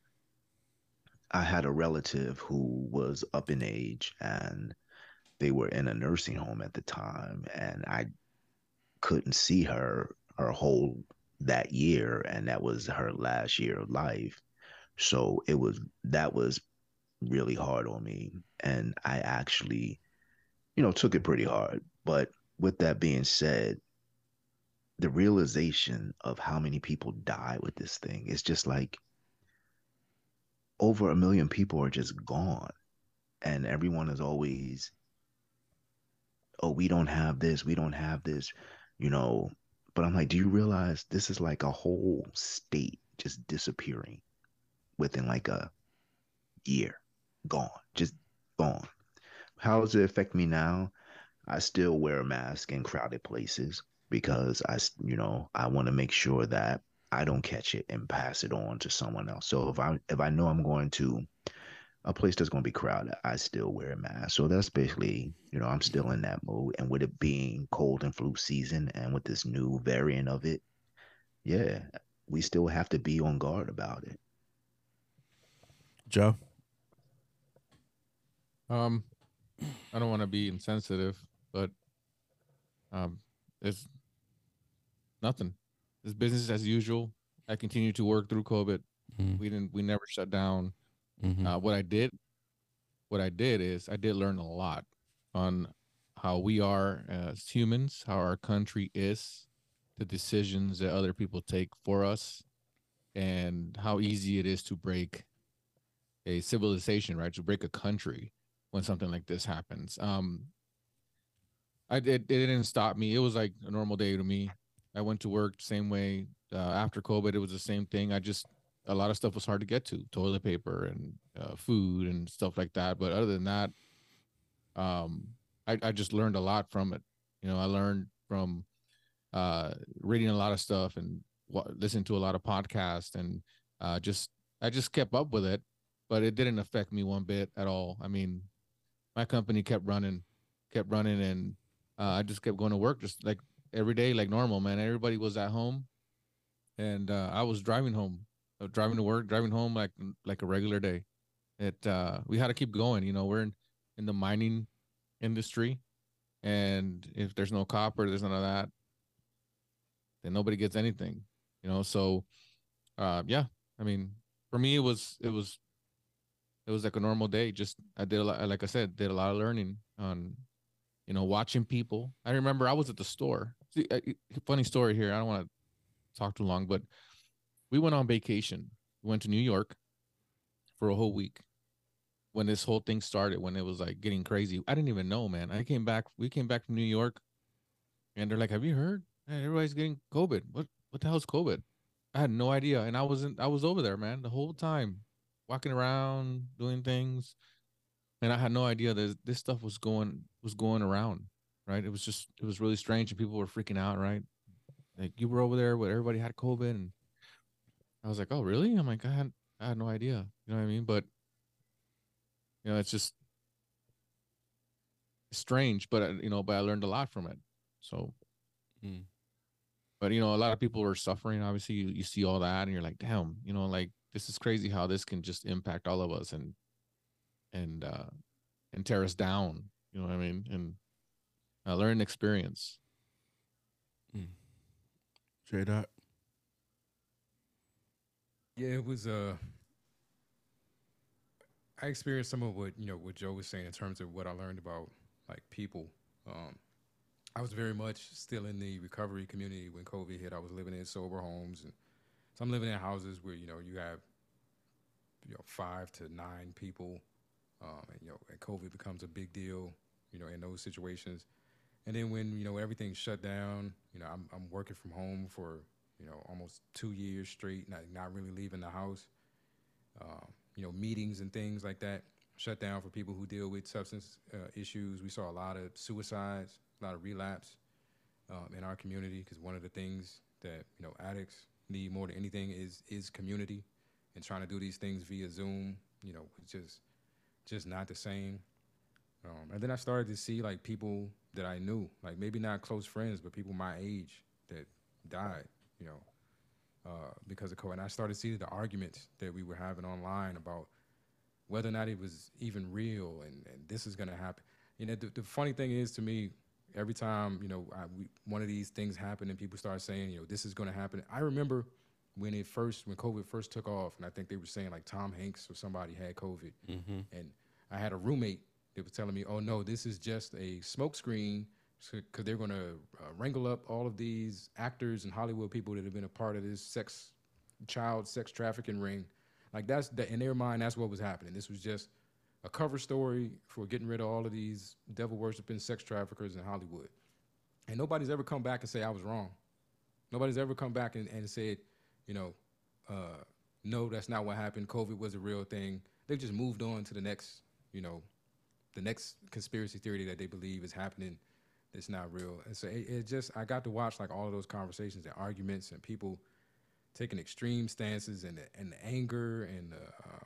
I had a relative who was up in age and they were in a nursing home at the time. And I couldn't see her her whole that year. And that was her last year of life. So it was that was really hard on me. And I actually, you know, took it pretty hard. But with that being said, the realization of how many people die with this thing is just like over a million people are just gone and everyone is always oh we don't have this we don't have this you know? But i'm like do you realize this is like a whole state just disappearing within like a year? Gone just gone. How does it affect me now? I still wear a mask in crowded places because I, you know, I want to make sure that I don't catch it and pass it on to someone else. So if I if I know I'm going to a place that's going to be crowded, I still wear a mask. So that's basically, you know, I'm still in that mode. And with it being cold and flu season, and with this new variant of it, yeah, we still have to be on guard about it. Joe. Um, I don't want to be insensitive, but um, it's nothing. It's business as usual. I continued to work through COVID. Mhm. We didn't. We never shut down. Mhm. Uh, what I did, what I did is I did learn a lot on how we are as humans, how our country is, the decisions that other people take for us, and how easy it is to break a civilization, right? To break a country when something like this happens. Um, I did. It didn't stop me. It was like a normal day to me. I went to work same way. Uh, after COVID, it was the same thing. I just a lot of stuff was hard to get to, toilet paper and uh, food and stuff like that. But other than that, um, I, I just learned a lot from it. You know, I learned from uh, reading a lot of stuff and wa- listening to a lot of podcasts and uh, just I just kept up with it, but it didn't affect me one bit at all. I mean, my company kept running, kept running, and uh, I just kept going to work just like every day, like normal, man. Everybody was at home, and uh, I was driving home, uh, driving to work, driving home like like a regular day. It uh, we had to keep going. You know, we're in in the mining industry, and if there's no copper, there's none of that. Then nobody gets anything. You know, so uh, yeah. I mean, for me, it was it was it was like a normal day. Just I did a lot, like I said, did a lot of learning on, you know, watching people. I remember I was at the store. Uh, funny story here. I don't want to talk too long, but we went on vacation. We went to New York for a whole week when this whole thing started. When it was like getting crazy, I didn't even know, man. I came back. We came back from New York, and they're like, "Have you heard? Everybody's getting COVID. What? What the hell is COVID?" I had no idea, and I wasn't. I was over there, man, the whole time walking around doing things and i had no idea that this stuff was going was going around right? It was just it was really strange and people were freaking out right? Like you were over there where everybody had covid and i was like oh really? I'm like i had i had no idea. You know what i mean? But you know it's just strange but uh, you know but i learned a lot from it so. Mm. but you know a lot of people were suffering obviously you, you see all that and you're like damn you know like this is crazy how this can just impact all of us and and uh and tear us down you know what i mean? And uh, learn experience J Dot. Yeah, it was. Uh, I experienced some of what you know what Joe was saying in terms of what I learned about like people. Um, I was very much still in the recovery community when COVID hit. I was living in sober homes, and so I'm living in houses where you know you have you know five to nine people, um, and you know and COVID becomes a big deal. You know in those situations, and then when you know everything shut down, you know I'm I'm working from home for you know almost two years straight, not not really leaving the house. Um, you know meetings and things like that shut down for people who deal with substance uh, issues. We saw a lot of suicides, a lot of relapse um, in our community because one of the things that you know addicts need more than anything is is community, and trying to do these things via Zoom, you know, it's just just not the same. Um, and then I started to see like people that I knew, like maybe not close friends, but people my age that died, you know, uh, because of COVID. And I started seeing the arguments that we were having online about whether or not it was even real and, and this is going to happen. You know, the, the funny thing is to me, every time, you know, I, we, one of these things happened and people start saying, you know, this is going to happen. I remember when it first, when COVID first took off, and I think they were saying like Tom Hanks or somebody had COVID. Mm-hmm. And I had a roommate that was telling me, oh no, this is just a smokescreen because they're going to uh, wrangle up all of these actors and Hollywood people that have been a part of this sex, child sex trafficking ring. Like that's that in their mind, that's what was happening. This was just a cover story for getting rid of all of these devil worshiping sex traffickers in Hollywood. And nobody's ever come back and say I was wrong. Nobody's ever come back and, and said, you know, uh, no, that's not what happened. COVID was a real thing. They've just moved on to the next, you know, the next conspiracy theory that they believe is happening it's not real. And so it, it just I got to watch like all of those conversations and arguments and people taking extreme stances and the, and the anger and the uh,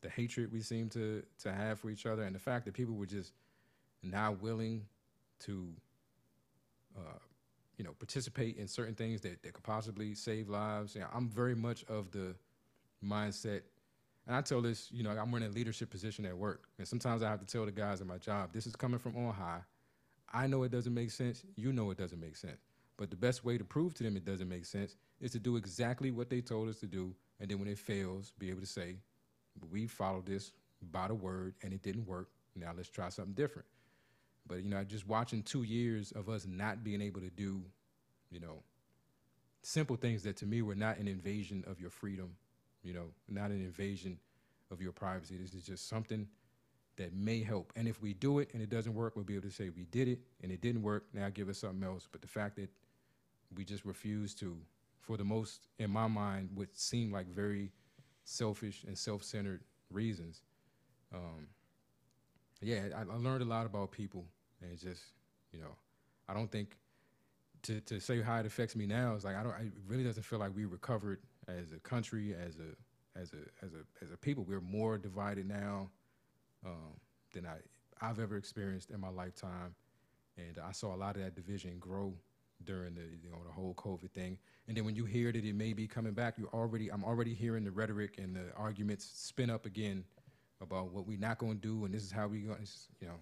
the hatred we seem to to have for each other and the fact that people were just not willing to uh, you know participate in certain things that, that could possibly save lives. Yeah, I'm very much of the mindset and I tell this, you know, I'm in a leadership position at work. And sometimes I have to tell the guys at my job, this is coming from on high. I know it doesn't make sense. You know it doesn't make sense. But the best way to prove to them it doesn't make sense is to do exactly what they told us to do. And then when it fails, be able to say, we followed this by the word and it didn't work. Now let's try something different. But, you know, just watching two years of us not being able to do, you know, simple things that to me were not an invasion of your freedom you know, not an invasion of your privacy. This is just something that may help. And if we do it and it doesn't work, we'll be able to say we did it and it didn't work. Now give us something else. But the fact that we just refuse to, for the most, in my mind, would seem like very selfish and self-centered reasons. Um, yeah, I, I learned a lot about people, and it's just, you know, I don't think to to say how it affects me now is like I don't. It really doesn't feel like we recovered as a country, as a as a as a as a people. We're more divided now um, than I I've ever experienced in my lifetime, and I saw a lot of that division grow during the you know the whole COVID thing. And then when you hear that it may be coming back, you already I'm already hearing the rhetoric and the arguments spin up again about what we're not going to do and this is how we're going. You know,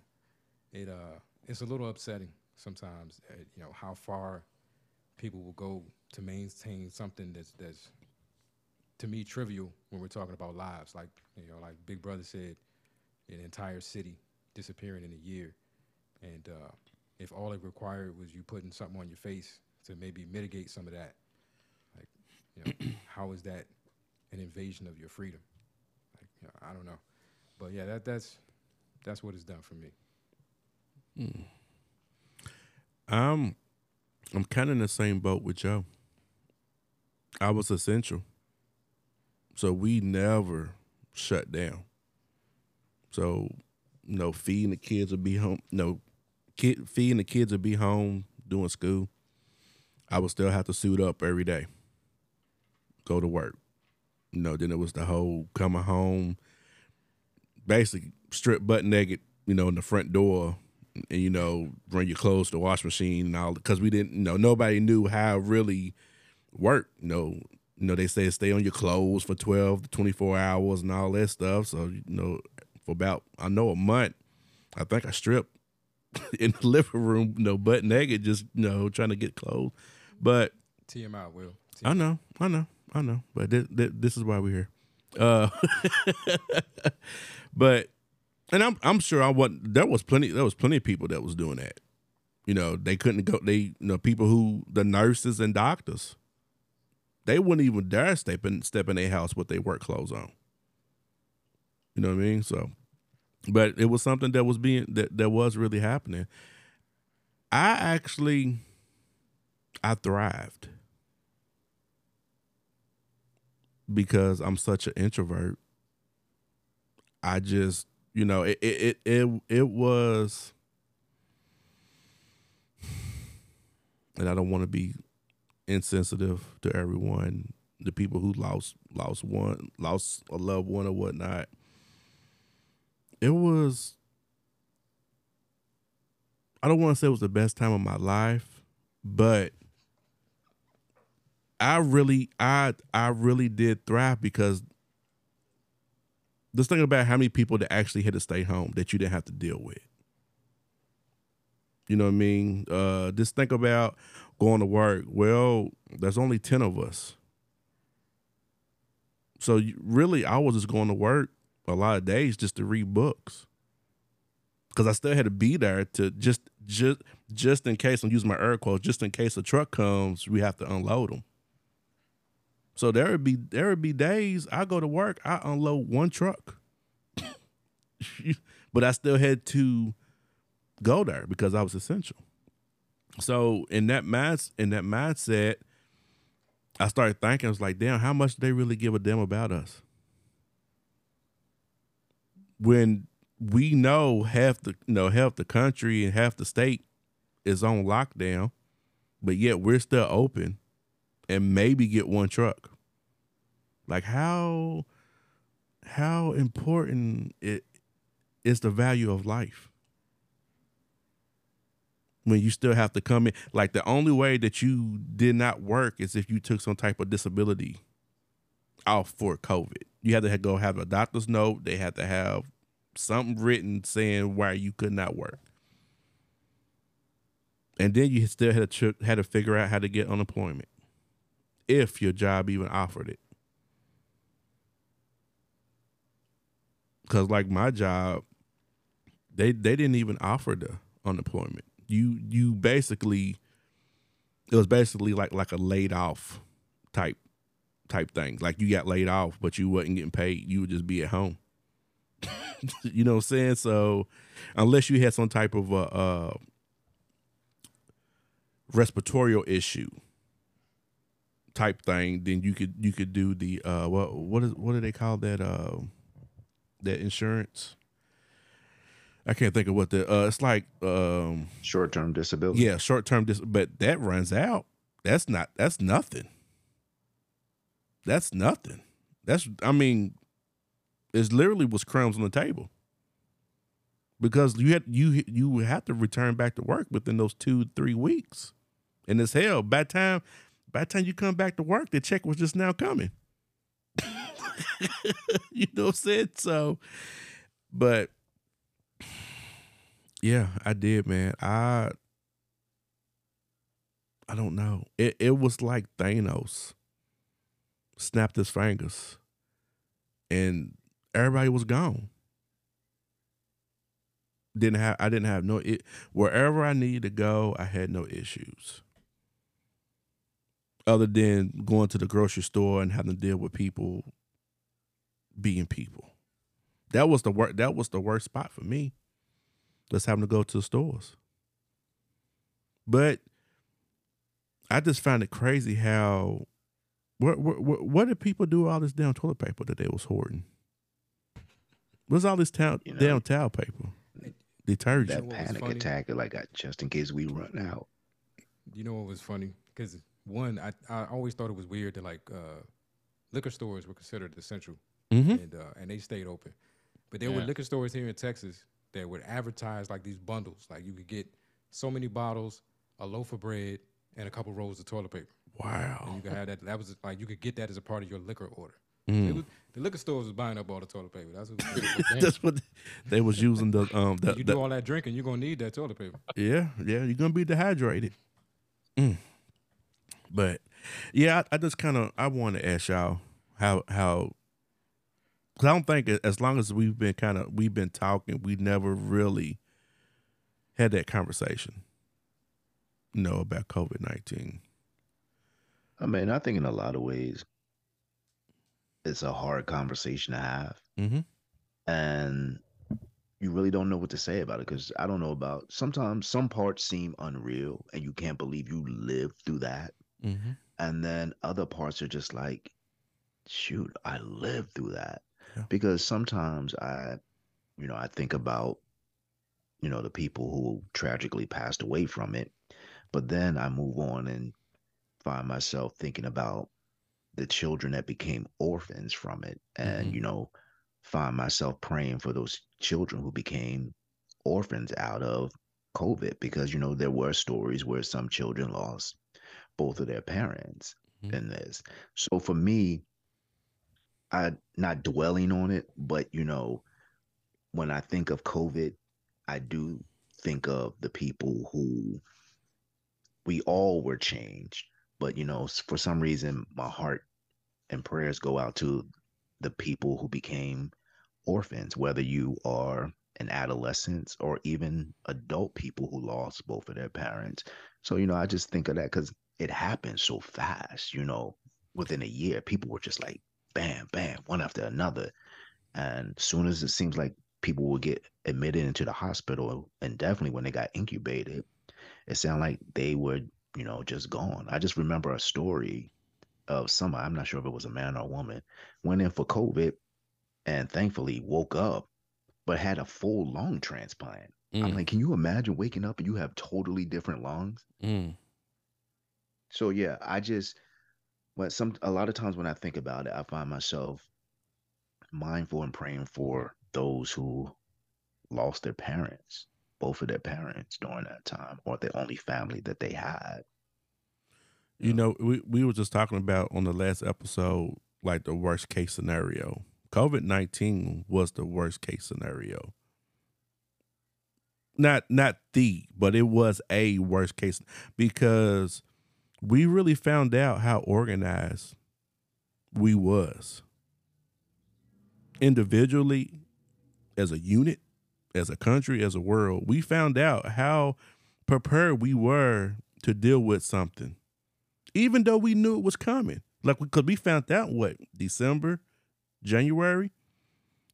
it uh it's a little upsetting sometimes. At, you know how far people will go to maintain something that's that's to me trivial when we're talking about lives. Like you know, like Big Brother said, an entire city disappearing in a year, and uh, if all it required was you putting something on your face to maybe mitigate some of that, like you know, how is that an invasion of your freedom? Like you know, I don't know, but yeah, that that's that's what it's done for me. Hmm. Um, I'm kind of in the same boat with Joe. I was essential. So we never shut down. So, know, feeding the kids would be home. no, kid feeding the kids would be home doing school. I would still have to suit up every day, go to work. You know, then it was the whole coming home, basically strip butt naked, you know, in the front door, and you know, bring your clothes to the wash machine and all because we didn't, you know, nobody knew how really worked. You know, you know, they say stay on your clothes for 12 to 24 hours and all that stuff. So, you know, for about, I know, a month, I think I stripped in the living room, you know, butt naked, just, you know, trying to get clothes. But TMI, Will. TMI. I know, I know, I know. But this, this, this is why we're here. Uh, but, and I'm, I'm sure I want, there was plenty, there was plenty of people that was doing that. You know, they couldn't go, they, you know, people who, the nurses and doctors, they wouldn't even dare step in step in their house with their work clothes on. You know what I mean? So, but it was something that was being that that was really happening. I actually, I thrived because I'm such an introvert. I just, you know, it it it it, it was, and I don't want to be insensitive to everyone, the people who lost lost one, lost a loved one or whatnot. It was I don't want to say it was the best time of my life, but I really I I really did thrive because just think about how many people that actually had to stay home that you didn't have to deal with. You know what I mean? Uh, just think about going to work. Well, there's only 10 of us. So really, I was just going to work a lot of days just to read books. Cause I still had to be there to just just just in case I'm using my air quotes, just in case a truck comes, we have to unload them. So there would be there would be days I go to work, I unload one truck, but I still had to go there because I was essential. So in that mind, in that mindset, I started thinking, I was like, damn, how much do they really give a damn about us? When we know half the you know half the country and half the state is on lockdown, but yet we're still open and maybe get one truck. Like how how important it is the value of life when you still have to come in. Like the only way that you did not work is if you took some type of disability off for covid. You had to go have a doctor's note. They had to have something written saying why you could not work. And then you still had to had to figure out how to get unemployment if your job even offered it. Because like my job they they didn't even offer the unemployment you you basically it was basically like like a laid off type type thing. Like you got laid off but you wasn't getting paid. You would just be at home. You know what i'm saying? So unless you had some type of a, uh respiratory issue type thing then you could you could do the uh what what is what do they call that uh that insurance. I can't think of what the uh it's like um short term disability. Yeah, short term dis but that runs out. That's not that's nothing. That's nothing. That's I mean, it's literally was crumbs on the table. Because you had you you have to return back to work within those two, three weeks. And it's hell. By time by the time you come back to work, the check was just now coming. you know what I'm saying? So, but yeah, I did, man. I I don't know. It it was like Thanos snapped his fingers and everybody was gone. Didn't have I didn't have no it wherever I needed to go, I had no issues. Other than going to the grocery store and having to deal with people being people. That was the worst. That was the worst spot for me. Just having to go to the stores. But I just find it crazy how what what what did people do all this damn toilet paper that they was hoarding? What's all this town you know, damn towel paper? Detergent. That panic attack, like uh, just in case we run out. You know what was funny? Because one, I I always thought it was weird that like uh, liquor stores were considered essential mm-hmm. and uh, and they stayed open. But there yeah. were liquor stores here in Texas that would advertise like these bundles, like you could get so many bottles, a loaf of bread, and a couple rolls of toilet paper. Wow! And you could have that. That was like you could get that as a part of your liquor order. Mm. Was, the liquor stores was buying up all the toilet paper. That's what, That's what they was using. The um, the, you the, do all that drinking, you're gonna need that toilet paper. Yeah, yeah, you're gonna be dehydrated. Mm. But yeah, I, I just kind of I want to ask y'all how how Cause I don't think as long as we've been kind of we've been talking, we never really had that conversation. You know about COVID nineteen. I mean, I think in a lot of ways, it's a hard conversation to have, mm-hmm. and you really don't know what to say about it because I don't know about. Sometimes some parts seem unreal, and you can't believe you lived through that, mm-hmm. and then other parts are just like, shoot, I lived through that because sometimes I, you know, I think about, you know, the people who tragically passed away from it, but then I move on and find myself thinking about the children that became orphans from it, and mm-hmm. you know, find myself praying for those children who became orphans out of COVID because you know there were stories where some children lost both of their parents mm-hmm. in this. So for me, I not dwelling on it, but you know, when I think of COVID, I do think of the people who we all were changed, but you know, for some reason, my heart and prayers go out to the people who became orphans, whether you are an adolescent or even adult people who lost both of their parents. So, you know, I just think of that because it happened so fast, you know, within a year, people were just like bam, bam, one after another. And soon as it seems like people will get admitted into the hospital, and definitely when they got incubated, it sounded like they were, you know, just gone. I just remember a story of somebody, I'm not sure if it was a man or a woman, went in for COVID and thankfully woke up, but had a full lung transplant. I'm Mm, like, can you imagine waking up and you have totally different lungs? mm, So yeah, I just but some a lot of times when I think about it, I find myself mindful and praying for those who lost their parents, both of their parents during that time, or the only family that they had. You know, we, we were just talking about on the last episode, like the worst case scenario. COVID nineteen was the worst case scenario. Not not the, but it was a worst case because we really found out how organized we was. Individually, as a unit, as a country, as a world, we found out how prepared we were to deal with something even though we knew it was coming. Like, because we found out what December, January,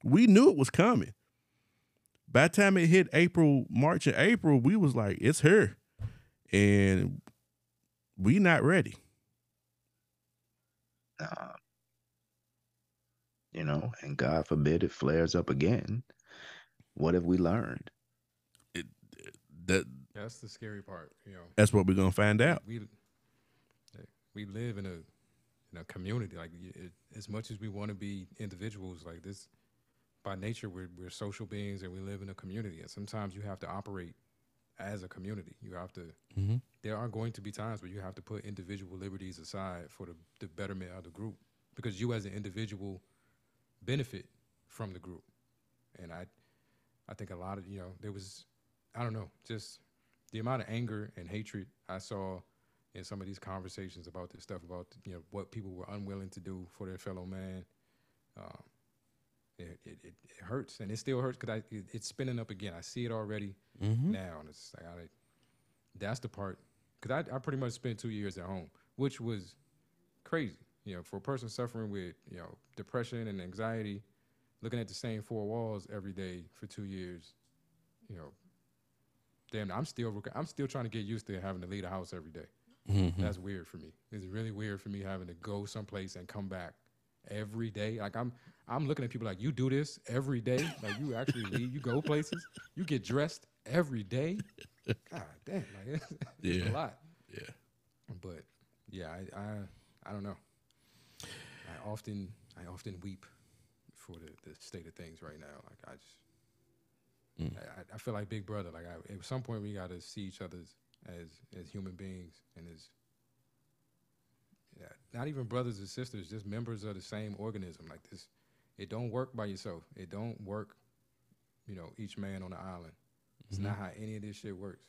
we knew it was coming. By the time it hit April, March, and April, we was like, it's here, and we not ready. Uh, you know, and God forbid it flares up again. What have we learned? That That's the scary part. You know, that's what we're gonna find out. we we live in a in a community. Like it, as much as we want to be individuals, like this, by nature, we're we're social beings and we live in a community. And sometimes you have to operate as a community. You have to. Mhm. There are going to be times where you have to put individual liberties aside for the the betterment of the group, because you as an individual benefit from the group. And I, I think a lot of you know there was, I don't know, just the amount of anger and hatred I saw in some of these conversations about this stuff about you know what people were unwilling to do for their fellow man. Um, it, it, it, hurts and it still hurts because it, it's spinning up again. I see it already Mhm. now, and it's like I, that's the part because I, I pretty much spent two years at home, which was crazy. You know, for a person suffering with you know depression and anxiety, looking at the same four walls every day for two years, you know, damn, I'm still rec- I'm still trying to get used to having to leave the house every day. Mhm. That's weird for me. It's really weird for me having to go someplace and come back every day. Like I'm I'm looking at people like you do this every day. Like you actually leave, you go places, you get dressed every day. God damn, like it's, it's Yeah. a lot. Yeah. But yeah, I I, I don't know. I often I often weep for the, the state of things right now. Like I just Mm. I, I feel like Big Brother. Like I, at some point we got to see each other as as human beings and as yeah, not even brothers and sisters, just members of the same organism. Like this, it don't work by yourself. It don't work, you know, each man on the island. It's not how any of this shit works.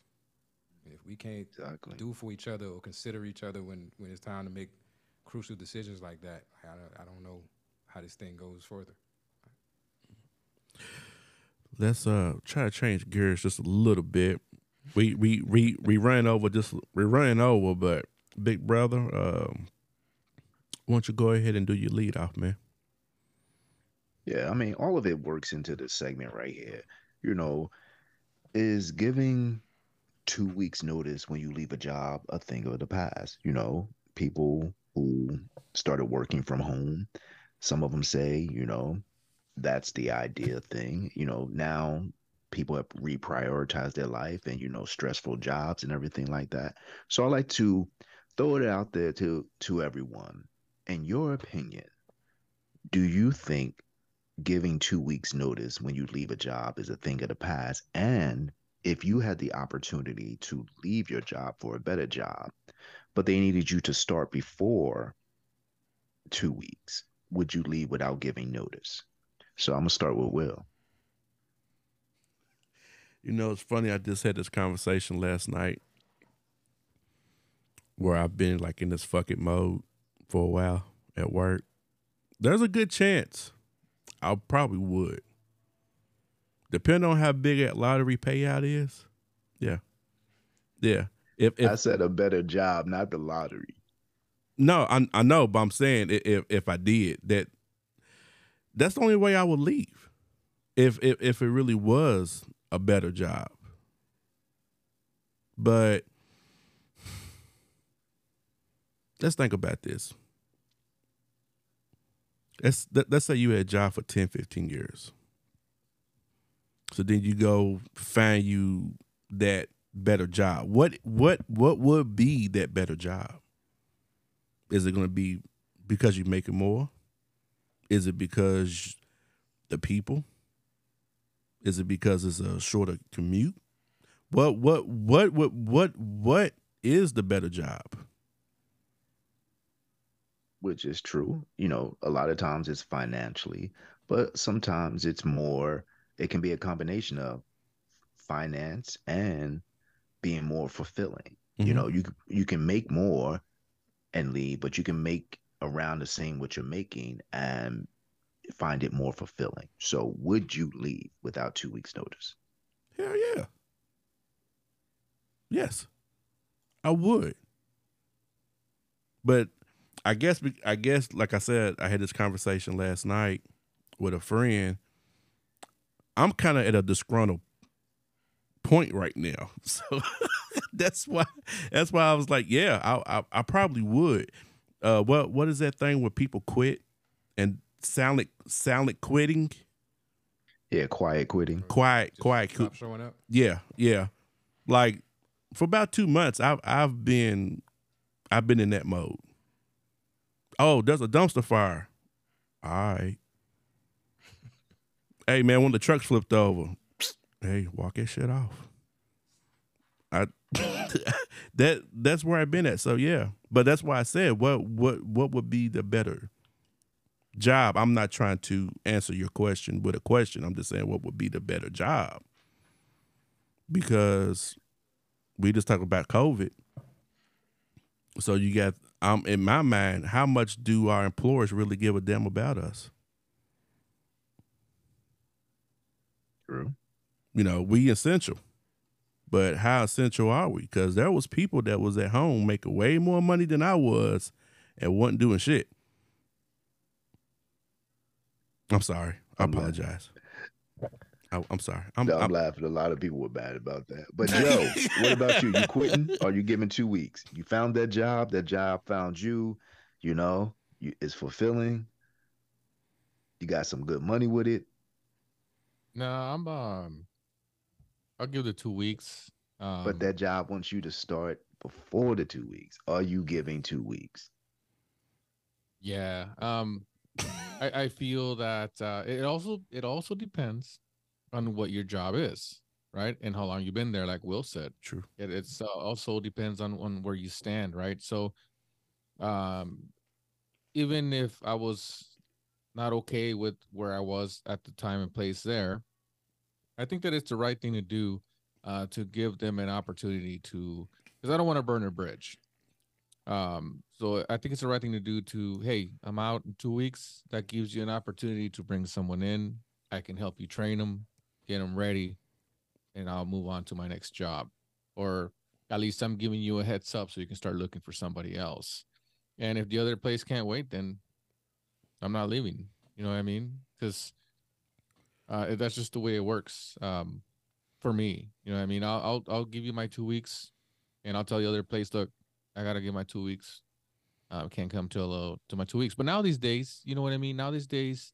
And if we can't Exactly. do for each other or consider each other when when it's time to make crucial decisions like that, I don't, I don't know how this thing goes further. Let's uh try to change gears just a little bit. We we we we ran over just we ran over, but big brother, um, why don't you go ahead and do your lead off, man? Yeah, I mean, all of it works into this segment right here. You know, is giving two weeks notice when you leave a job a thing of the past? You know, people who started working from home, some of them say, you know, that's the idea thing. You know, now people have reprioritized their life and, you know, stressful jobs and everything like that. So I like to throw it out there to to everyone. In your opinion, do you think giving two weeks notice when you leave a job is a thing of the past and if you had the opportunity to leave your job for a better job but they needed you to start before two weeks would you leave without giving notice so i'm gonna start with will You know, it's funny. I just had this conversation last night where I've been like in this fucking mode for a while at work. There's a good chance I probably would. Depending on how big that lottery payout is. Yeah. Yeah. If, if i said a better job not the lottery no, I I know, but I'm saying if if I did that, that's the only way I would leave. If if if it really was a better job, but let's think about this. Let's let, let's say you had a job for 10, 15 years. So then you go find you that better job. What what what would be that better job? Is it going to be because you're making more? Is it because the people? Is it because it's a shorter commute? What what what what what what is the better job? Which is true. You know, a lot of times it's financially, but sometimes it's more, it can be a combination of finance and being more fulfilling. You Mhm. know, you you can make more and leave, but you can make around the same what you're making and find it more fulfilling. So would you leave without two weeks notice? Hell yeah. Yes, I would. But I guess I guess like I said, I had this conversation last night with a friend. I'm kind of at a disgruntled point right now, so that's why that's why I was like, yeah, I I, I probably would. Uh, what what is that thing where people quit and sound like silent silent quitting, Yeah, quiet quitting. quiet Just quiet stop showing up. yeah, yeah. Like for about two months, I've I've been I've been in that mode. Oh, there's a dumpster fire. All right. hey man, when the trucks flipped over, hey, walk that shit off. I that that's where I've been at. So yeah, but that's why I said what what what would be the better job? I'm not trying to answer your question with a question. I'm just saying what would be the better job because we just talked about COVID. So you got um in my mind, how much do our employers really give a damn about us? True. You know, we essential. But how essential are we? Because there was people that was at home making way more money than I was and wasn't doing shit. I'm sorry. I apologize. I, I'm sorry. I'm, No, I'm, I'm- laughing. A lot of people were bad about that. But Joe, what about you? You quitting or you giving two weeks? You found that job. That job found you. You know, you, it's fulfilling. You got some good money with it. No, I'm um I'll give the two weeks. Um, but that job wants you to start before the two weeks. Are you giving two weeks? yeah. Um I, I feel that uh it also it also depends on what your job is, right? And how long you've been there, like Will said. true. it it's uh, also depends on on where you stand right so um even if i was not okay with where i was at the time and place there i think that it's the right thing to do uh to give them an opportunity to because i don't want to burn a bridge um so i think it's the right thing to do to hey i'm out in two weeks that gives you an opportunity to bring someone in i can help you train them get them ready and i'll move on to my next job or at least I'm giving you a heads up so you can start looking for somebody else. And if the other place can't wait, then I'm not leaving. You know what I mean? Because uh, that's just the way it works um, for me. You know what I mean? I'll, I'll I'll give you my two weeks, and I'll tell the other place, look, I gotta give my two weeks. Uh, can't come till uh, to my two weeks. But now these days, you know what I mean? Now these days,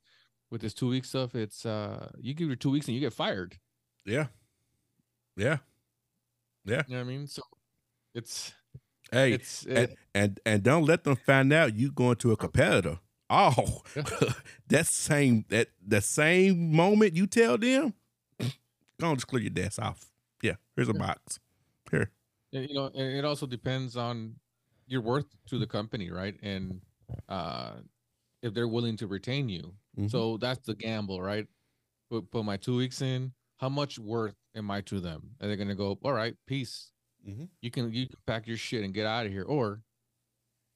with this two week stuff, it's uh, you give your two weeks and you get fired. Yeah. Yeah. Yeah. You know what I mean? So it's Hey, it's and, it, and and don't let them find out you going to a competitor. Oh, Yeah. that same that the same moment you tell them, go on, just clear your desk off. Yeah, here's a Yeah. box. Here. and, you know and it also depends on your worth to the company right and uh if they're willing to retain you Mhm. so that's the gamble right put, put my two weeks in how much worth am i to them are they gonna go all right peace Mhm. you can you can pack your shit and get out of here or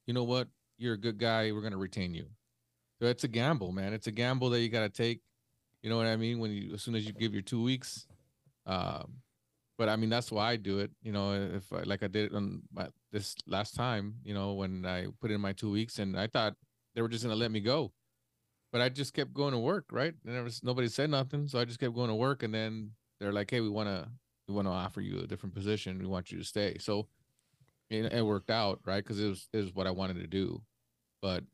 you know what you're a good guy we're gonna retain you so it's a gamble man it's a gamble that you gotta take you know what i mean when you as soon as you give your two weeks um but I mean that's why I do it. You know, if I, like I did it on my, this last time, you know, when I put in my two weeks, and I thought they were just gonna let me go, but I just kept going to work, right? And there was nobody said nothing, so I just kept going to work, and then they're like, "Hey, we wanna we wanna offer you a different position. We want you to stay." So it, it worked out, right? Because it was it was what I wanted to do, but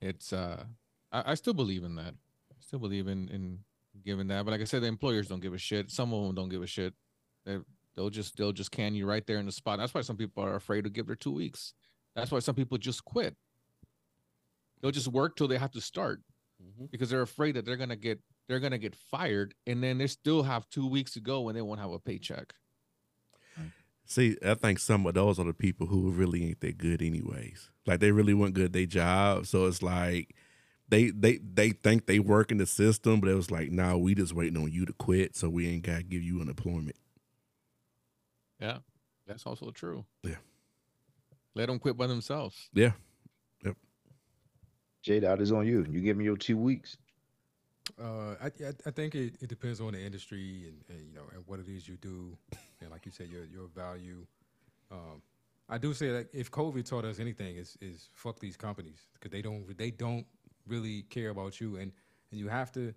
it's uh, I, I still believe in that. I still believe in in giving that. But like I said, the employers don't give a shit. Some of them don't give a shit. They they'll just they'll just can you right there in the spot. That's why some people are afraid to give their two weeks. That's why some people just quit. They'll just work till they have to start Mhm. because they're afraid that they're gonna get they're gonna get fired, and then they still have two weeks to go and they won't have a paycheck. See, I think some of those are the people who really ain't that good, anyways. Like they really weren't good at their job, so it's like they they they think they work in the system, but it was like, nah, we just waiting on you to quit, so we ain't gotta give you unemployment. Yeah, that's also true. Yeah. Let them quit by themselves. Yeah, J Dot is on you. You give me your two weeks. Uh, I, I think it, it depends on the industry and, and you know and what it is you do, and like you said, your your value. Um, I do say that if COVID taught us anything, is is fuck these companies because they don't they don't really care about you, and and you have to.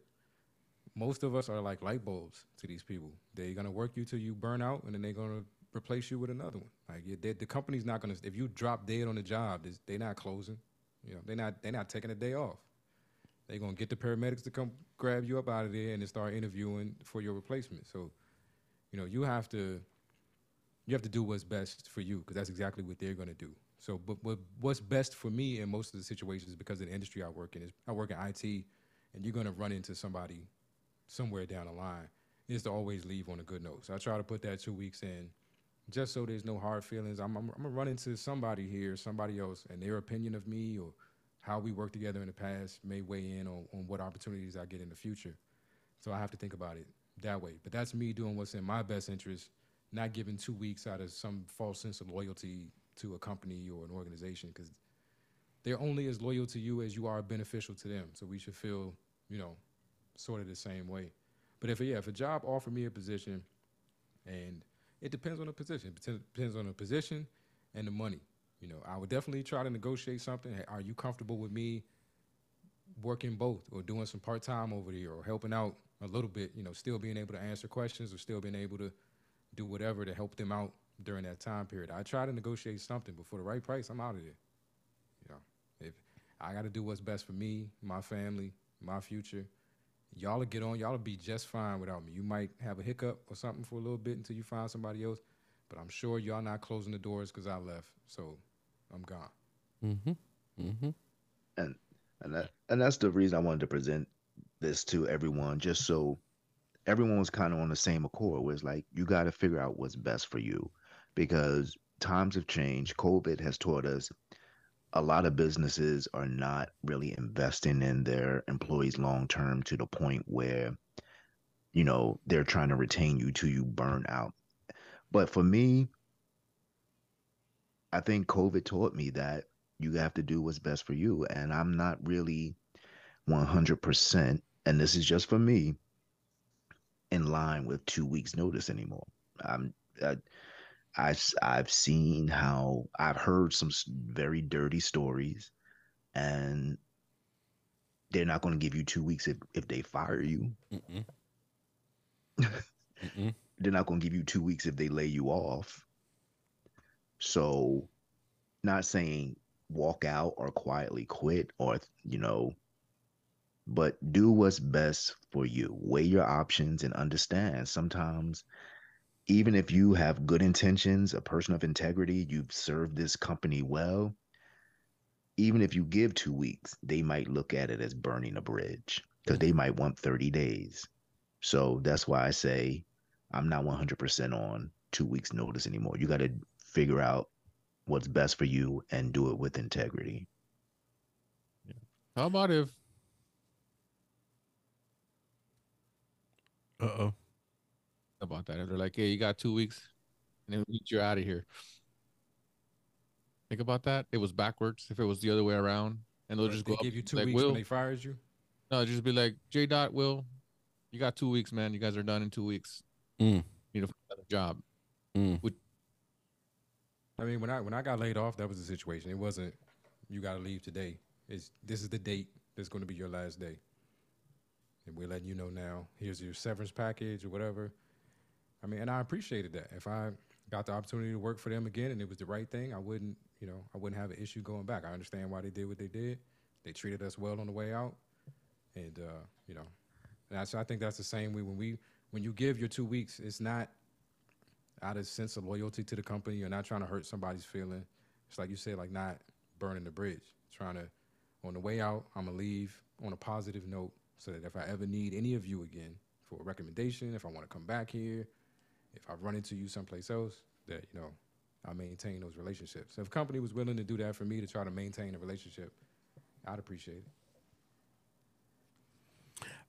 Most of us are like light bulbs to these people. They're gonna work you till you burn out, and then they're gonna replace you with another one. Like the company's not gonna. If you drop dead on the job, they're not closing. You know, they're not they're not taking a day off. They're gonna get the paramedics to come grab you up out of there and then start interviewing for your replacement. So, you know, you have to you have to do what's best for you because that's exactly what they're gonna do. So, but, but what's best for me in most of the situations because of the industry I work in is I work in IT, and you're gonna run into somebody somewhere down the line. Is to always leave on a good note. So I try to put that two weeks in, just so there's no hard feelings. I'm, I'm, I'm gonna run into somebody here, somebody else, and their opinion of me or how we worked together in the past may weigh in on, on what opportunities I get in the future. So I have to think about it that way. But that's me doing what's in my best interest, not giving two weeks out of some false sense of loyalty to a company or an organization because they're only as loyal to you as you are beneficial to them. So we should feel, you know, sort of the same way. But if yeah, if a job offered me a position, and it depends on the position, it depends- on the position and the money. You know, I would definitely try to negotiate something. Hey, are you comfortable with me working both or doing some part time over there or helping out a little bit? You know, still being able to answer questions or still being able to do whatever to help them out during that time period. I try to negotiate something, but for the right price, I'm out of there. You know, if I got to do what's best for me, my family, my future. Y'all will get on. Y'all will be just fine without me. You might have a hiccup or something for a little bit until you find somebody else, but I'm sure y'all not closing the doors because I left. So I'm gone. mm-hmm, mm-hmm. and and that and that's the reason I wanted to present this to everyone, just so everyone was kind of on the same accord. Was like you got to figure out what's best for you, because times have changed. COVID has taught us a lot of businesses are not really investing in their employees long term to the point where you know they're trying to retain you till you burn out. But for me, I think COVID taught me that you have to do what's best for you. And I'm not really 100%, and this is just for me, in line with two weeks' notice anymore. I'm, I, I, I've seen how I've heard some very dirty stories, and they're not going to give you two weeks if, if they fire you. Mm-mm. Mm-mm. They're not going to give you two weeks if they lay you off. So, not saying walk out or quietly quit or, you know, but do what's best for you. Weigh your options and understand sometimes, even if you have good intentions, a person of integrity, you've served this company well, even if you give two weeks, they might look at it as burning a bridge because they might want 30 days. So that's why I say I'm not 100% on two weeks' notice anymore. You got to figure out what's best for you and do it with integrity. How about if Uh oh. About that? If they're like, "Hey, you got two weeks, and then you're out of here." Think about that. It was backwards. If it was the other way around, and they'll just they go up give you two like, weeks Will, when they fires you. no, just be like, "J. Dot, Will, you got two weeks, man. You guys are done in two weeks. Mm. You know, another job." Mm. I mean, when I when I got laid off, that was the situation. It wasn't you got to leave today. It's this is the date that's going to be your last day, and we're letting you know now. Here's your severance package or whatever. I mean, and I appreciated that. If I got the opportunity to work for them again and it was the right thing, I wouldn't, you know, I wouldn't have an issue going back. I understand why they did what they did. They treated us well on the way out, and uh, you know, And I, so I think that's the same way when we when you give your two weeks, it's not out of sense of loyalty to the company. You're not trying to hurt somebody's feeling. It's like you said, like not burning the bridge. Trying to on the way out, I'm gonna leave on a positive note so that if I ever need any of you again for a recommendation, if I want to come back here, if I run into you someplace else, that you know I maintain those relationships. If a company was willing to do that for me to try to maintain a relationship, I'd appreciate it.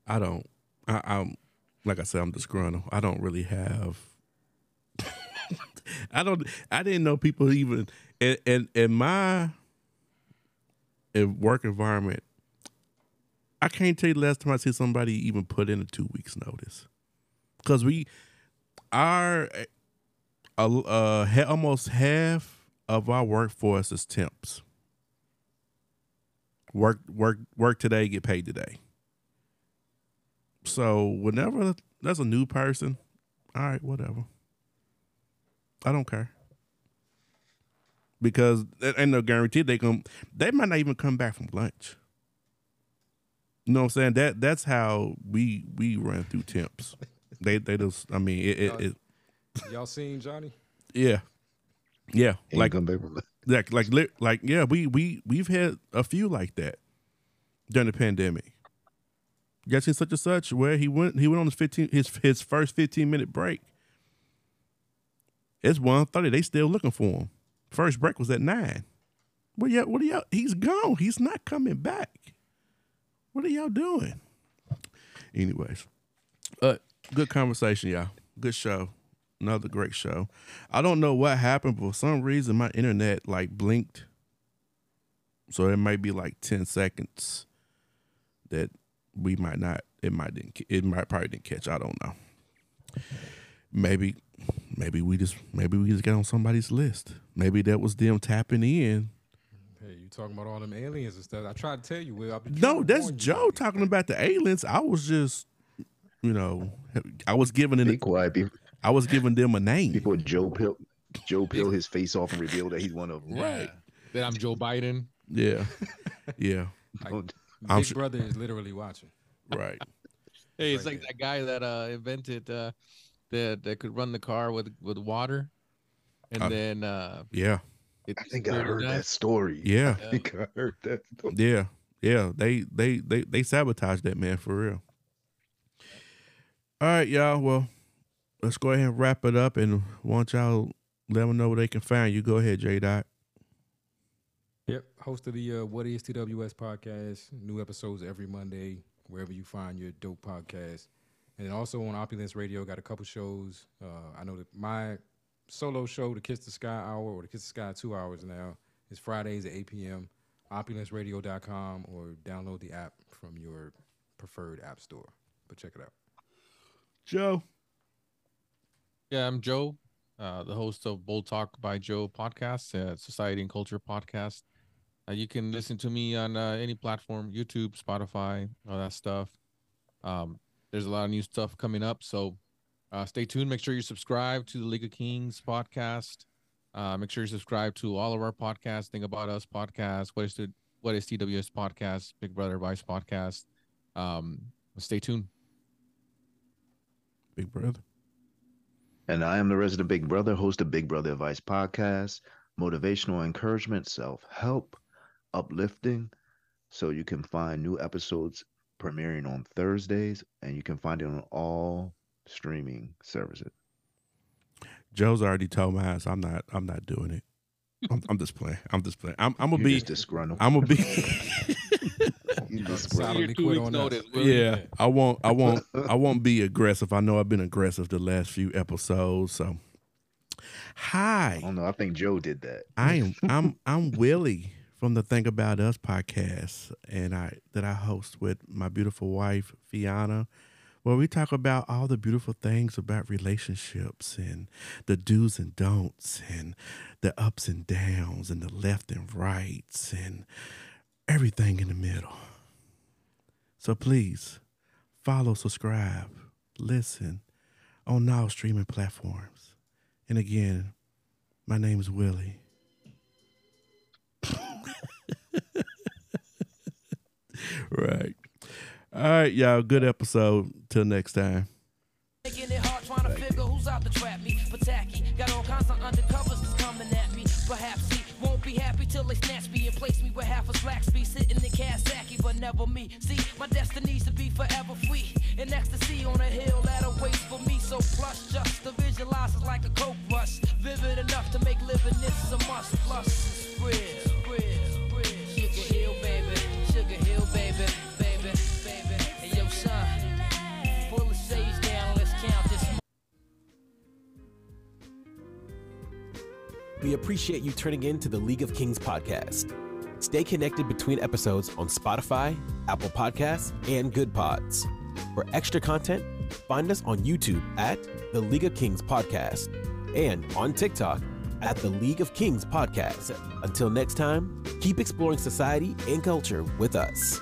I don't. I, I'm like I said, I'm disgruntled. I don't really have. I don't. I didn't know people even in in, in my in work environment. I can't tell you the last time I see somebody even put in a two weeks notice, because we our uh, uh almost half of our workforce is temps. Work work work today, get paid today. So whenever there's a new person, all right, whatever. I don't care. Because ain't no guarantee they come. they might not even come back from lunch. You know what I'm saying? That that's how we we run through temps. They they just I mean it, it, it Y'all seen Johnny? yeah. Yeah. Ain't Like come back from like like like yeah, we we we've had a few like that during the pandemic. You guys seen such and such where he went he went on his fifteen his his first fifteen minute break. It's one thirty. They still looking for him. First break was at nine. What y'all what are y'all he's gone. He's not coming back. What are y'all doing? Anyways. Uh good conversation, y'all. Good show. Another great show. I don't know what happened, but for some reason my internet like blinked. So it might be like 10 seconds that we might not it might didn't it might probably didn't catch. I don't know. Maybe maybe we just maybe we just got on somebody's list. Maybe that was them tapping in. Hey, you talking about all them aliens and stuff? I tried to tell you. Will, No, that's. Joe talking about the aliens. I was just you know, I was giving Be quiet. Be, I was giving them a name. before Joe peel Joe peel his face off and reveal that he's one of them. Right. Then I'm Joe Biden. Yeah. Yeah. Don't- I'm Big su- brother is literally watching. Right. Hey, it's Right like there. that guy that uh invented uh that that could run the car with with water, and Uh, then uh Yeah. I think I heard that story. Yeah. I think I heard that story. Yeah, yeah. They they they they sabotaged that man for real. All right, y'all. Well, let's go ahead and wrap it up, and want y'all let them know where they can find you. Go ahead, J Dot. Yep, host of the uh, What Is TWS podcast. New episodes every Monday, wherever you find your dope podcast. And then also on Opulence Radio, got a couple shows. Uh, I know that my solo show, the Kiss the Sky Hour, or the Kiss the Sky Two Hours now, is Fridays at 8 p.m. OpulenceRadio.com or download the app from your preferred app store. But check it out. Joe. Yeah, I'm Joe, uh, the host of Bold Talk by Joe podcast, uh, Society and Culture podcast. Uh, you can listen to me on uh, any platform, YouTube, Spotify, all that stuff. Um, there's a lot of new stuff coming up, so uh, stay tuned. Make sure you subscribe to the League of Kings podcast. Uh, make sure you subscribe to all of our podcasts. Think about us podcast. What is the what is TWS podcast? Big Brother Vice podcast. Um, stay tuned. Big brother. And I am the resident Big Brother, host of Big Brother Advice Podcast, motivational encouragement, self help, uplifting. So you can find new episodes premiering on Thursdays, and you can find it on all streaming services. Joe's already told my ass I'm not. I'm not doing it. I'm, I'm just playing. I'm just playing. I'm, I'm gonna You be. disgruntled. I'm gonna be. You disgruntled. Silently two quit weeks on notice, us. Yeah, I won't. I won't. I won't be aggressive. I know I've been aggressive the last few episodes. So, hi. Oh no, I think Joe did that. I am I'm I'm Willie from the Think About Us podcast and I that I host with my beautiful wife Fiona where we talk about all the beautiful things about relationships and the do's and don'ts and the ups and downs and the left and rights and everything in the middle. So please follow, subscribe, listen on all streaming platforms. And again, my name is Willie. right. All right, y'all. Good episode. Till next time. Perhaps he won't be happy till they snatch me and place me half a slack. Sitting in never me. See, my destiny's to be forever free. In ecstasy on a hill that awaits for me. So just to visualize is like a coke rush. Vivid enough to make living this a must. Plus. We appreciate you turning in to the League of Kings podcast. Stay connected between episodes on Spotify, Apple Podcasts, and Goodpods. For extra content, find us on YouTube at the League of Kings podcast and on TikTok at the League of Kings podcast. Until next time, keep exploring society and culture with us.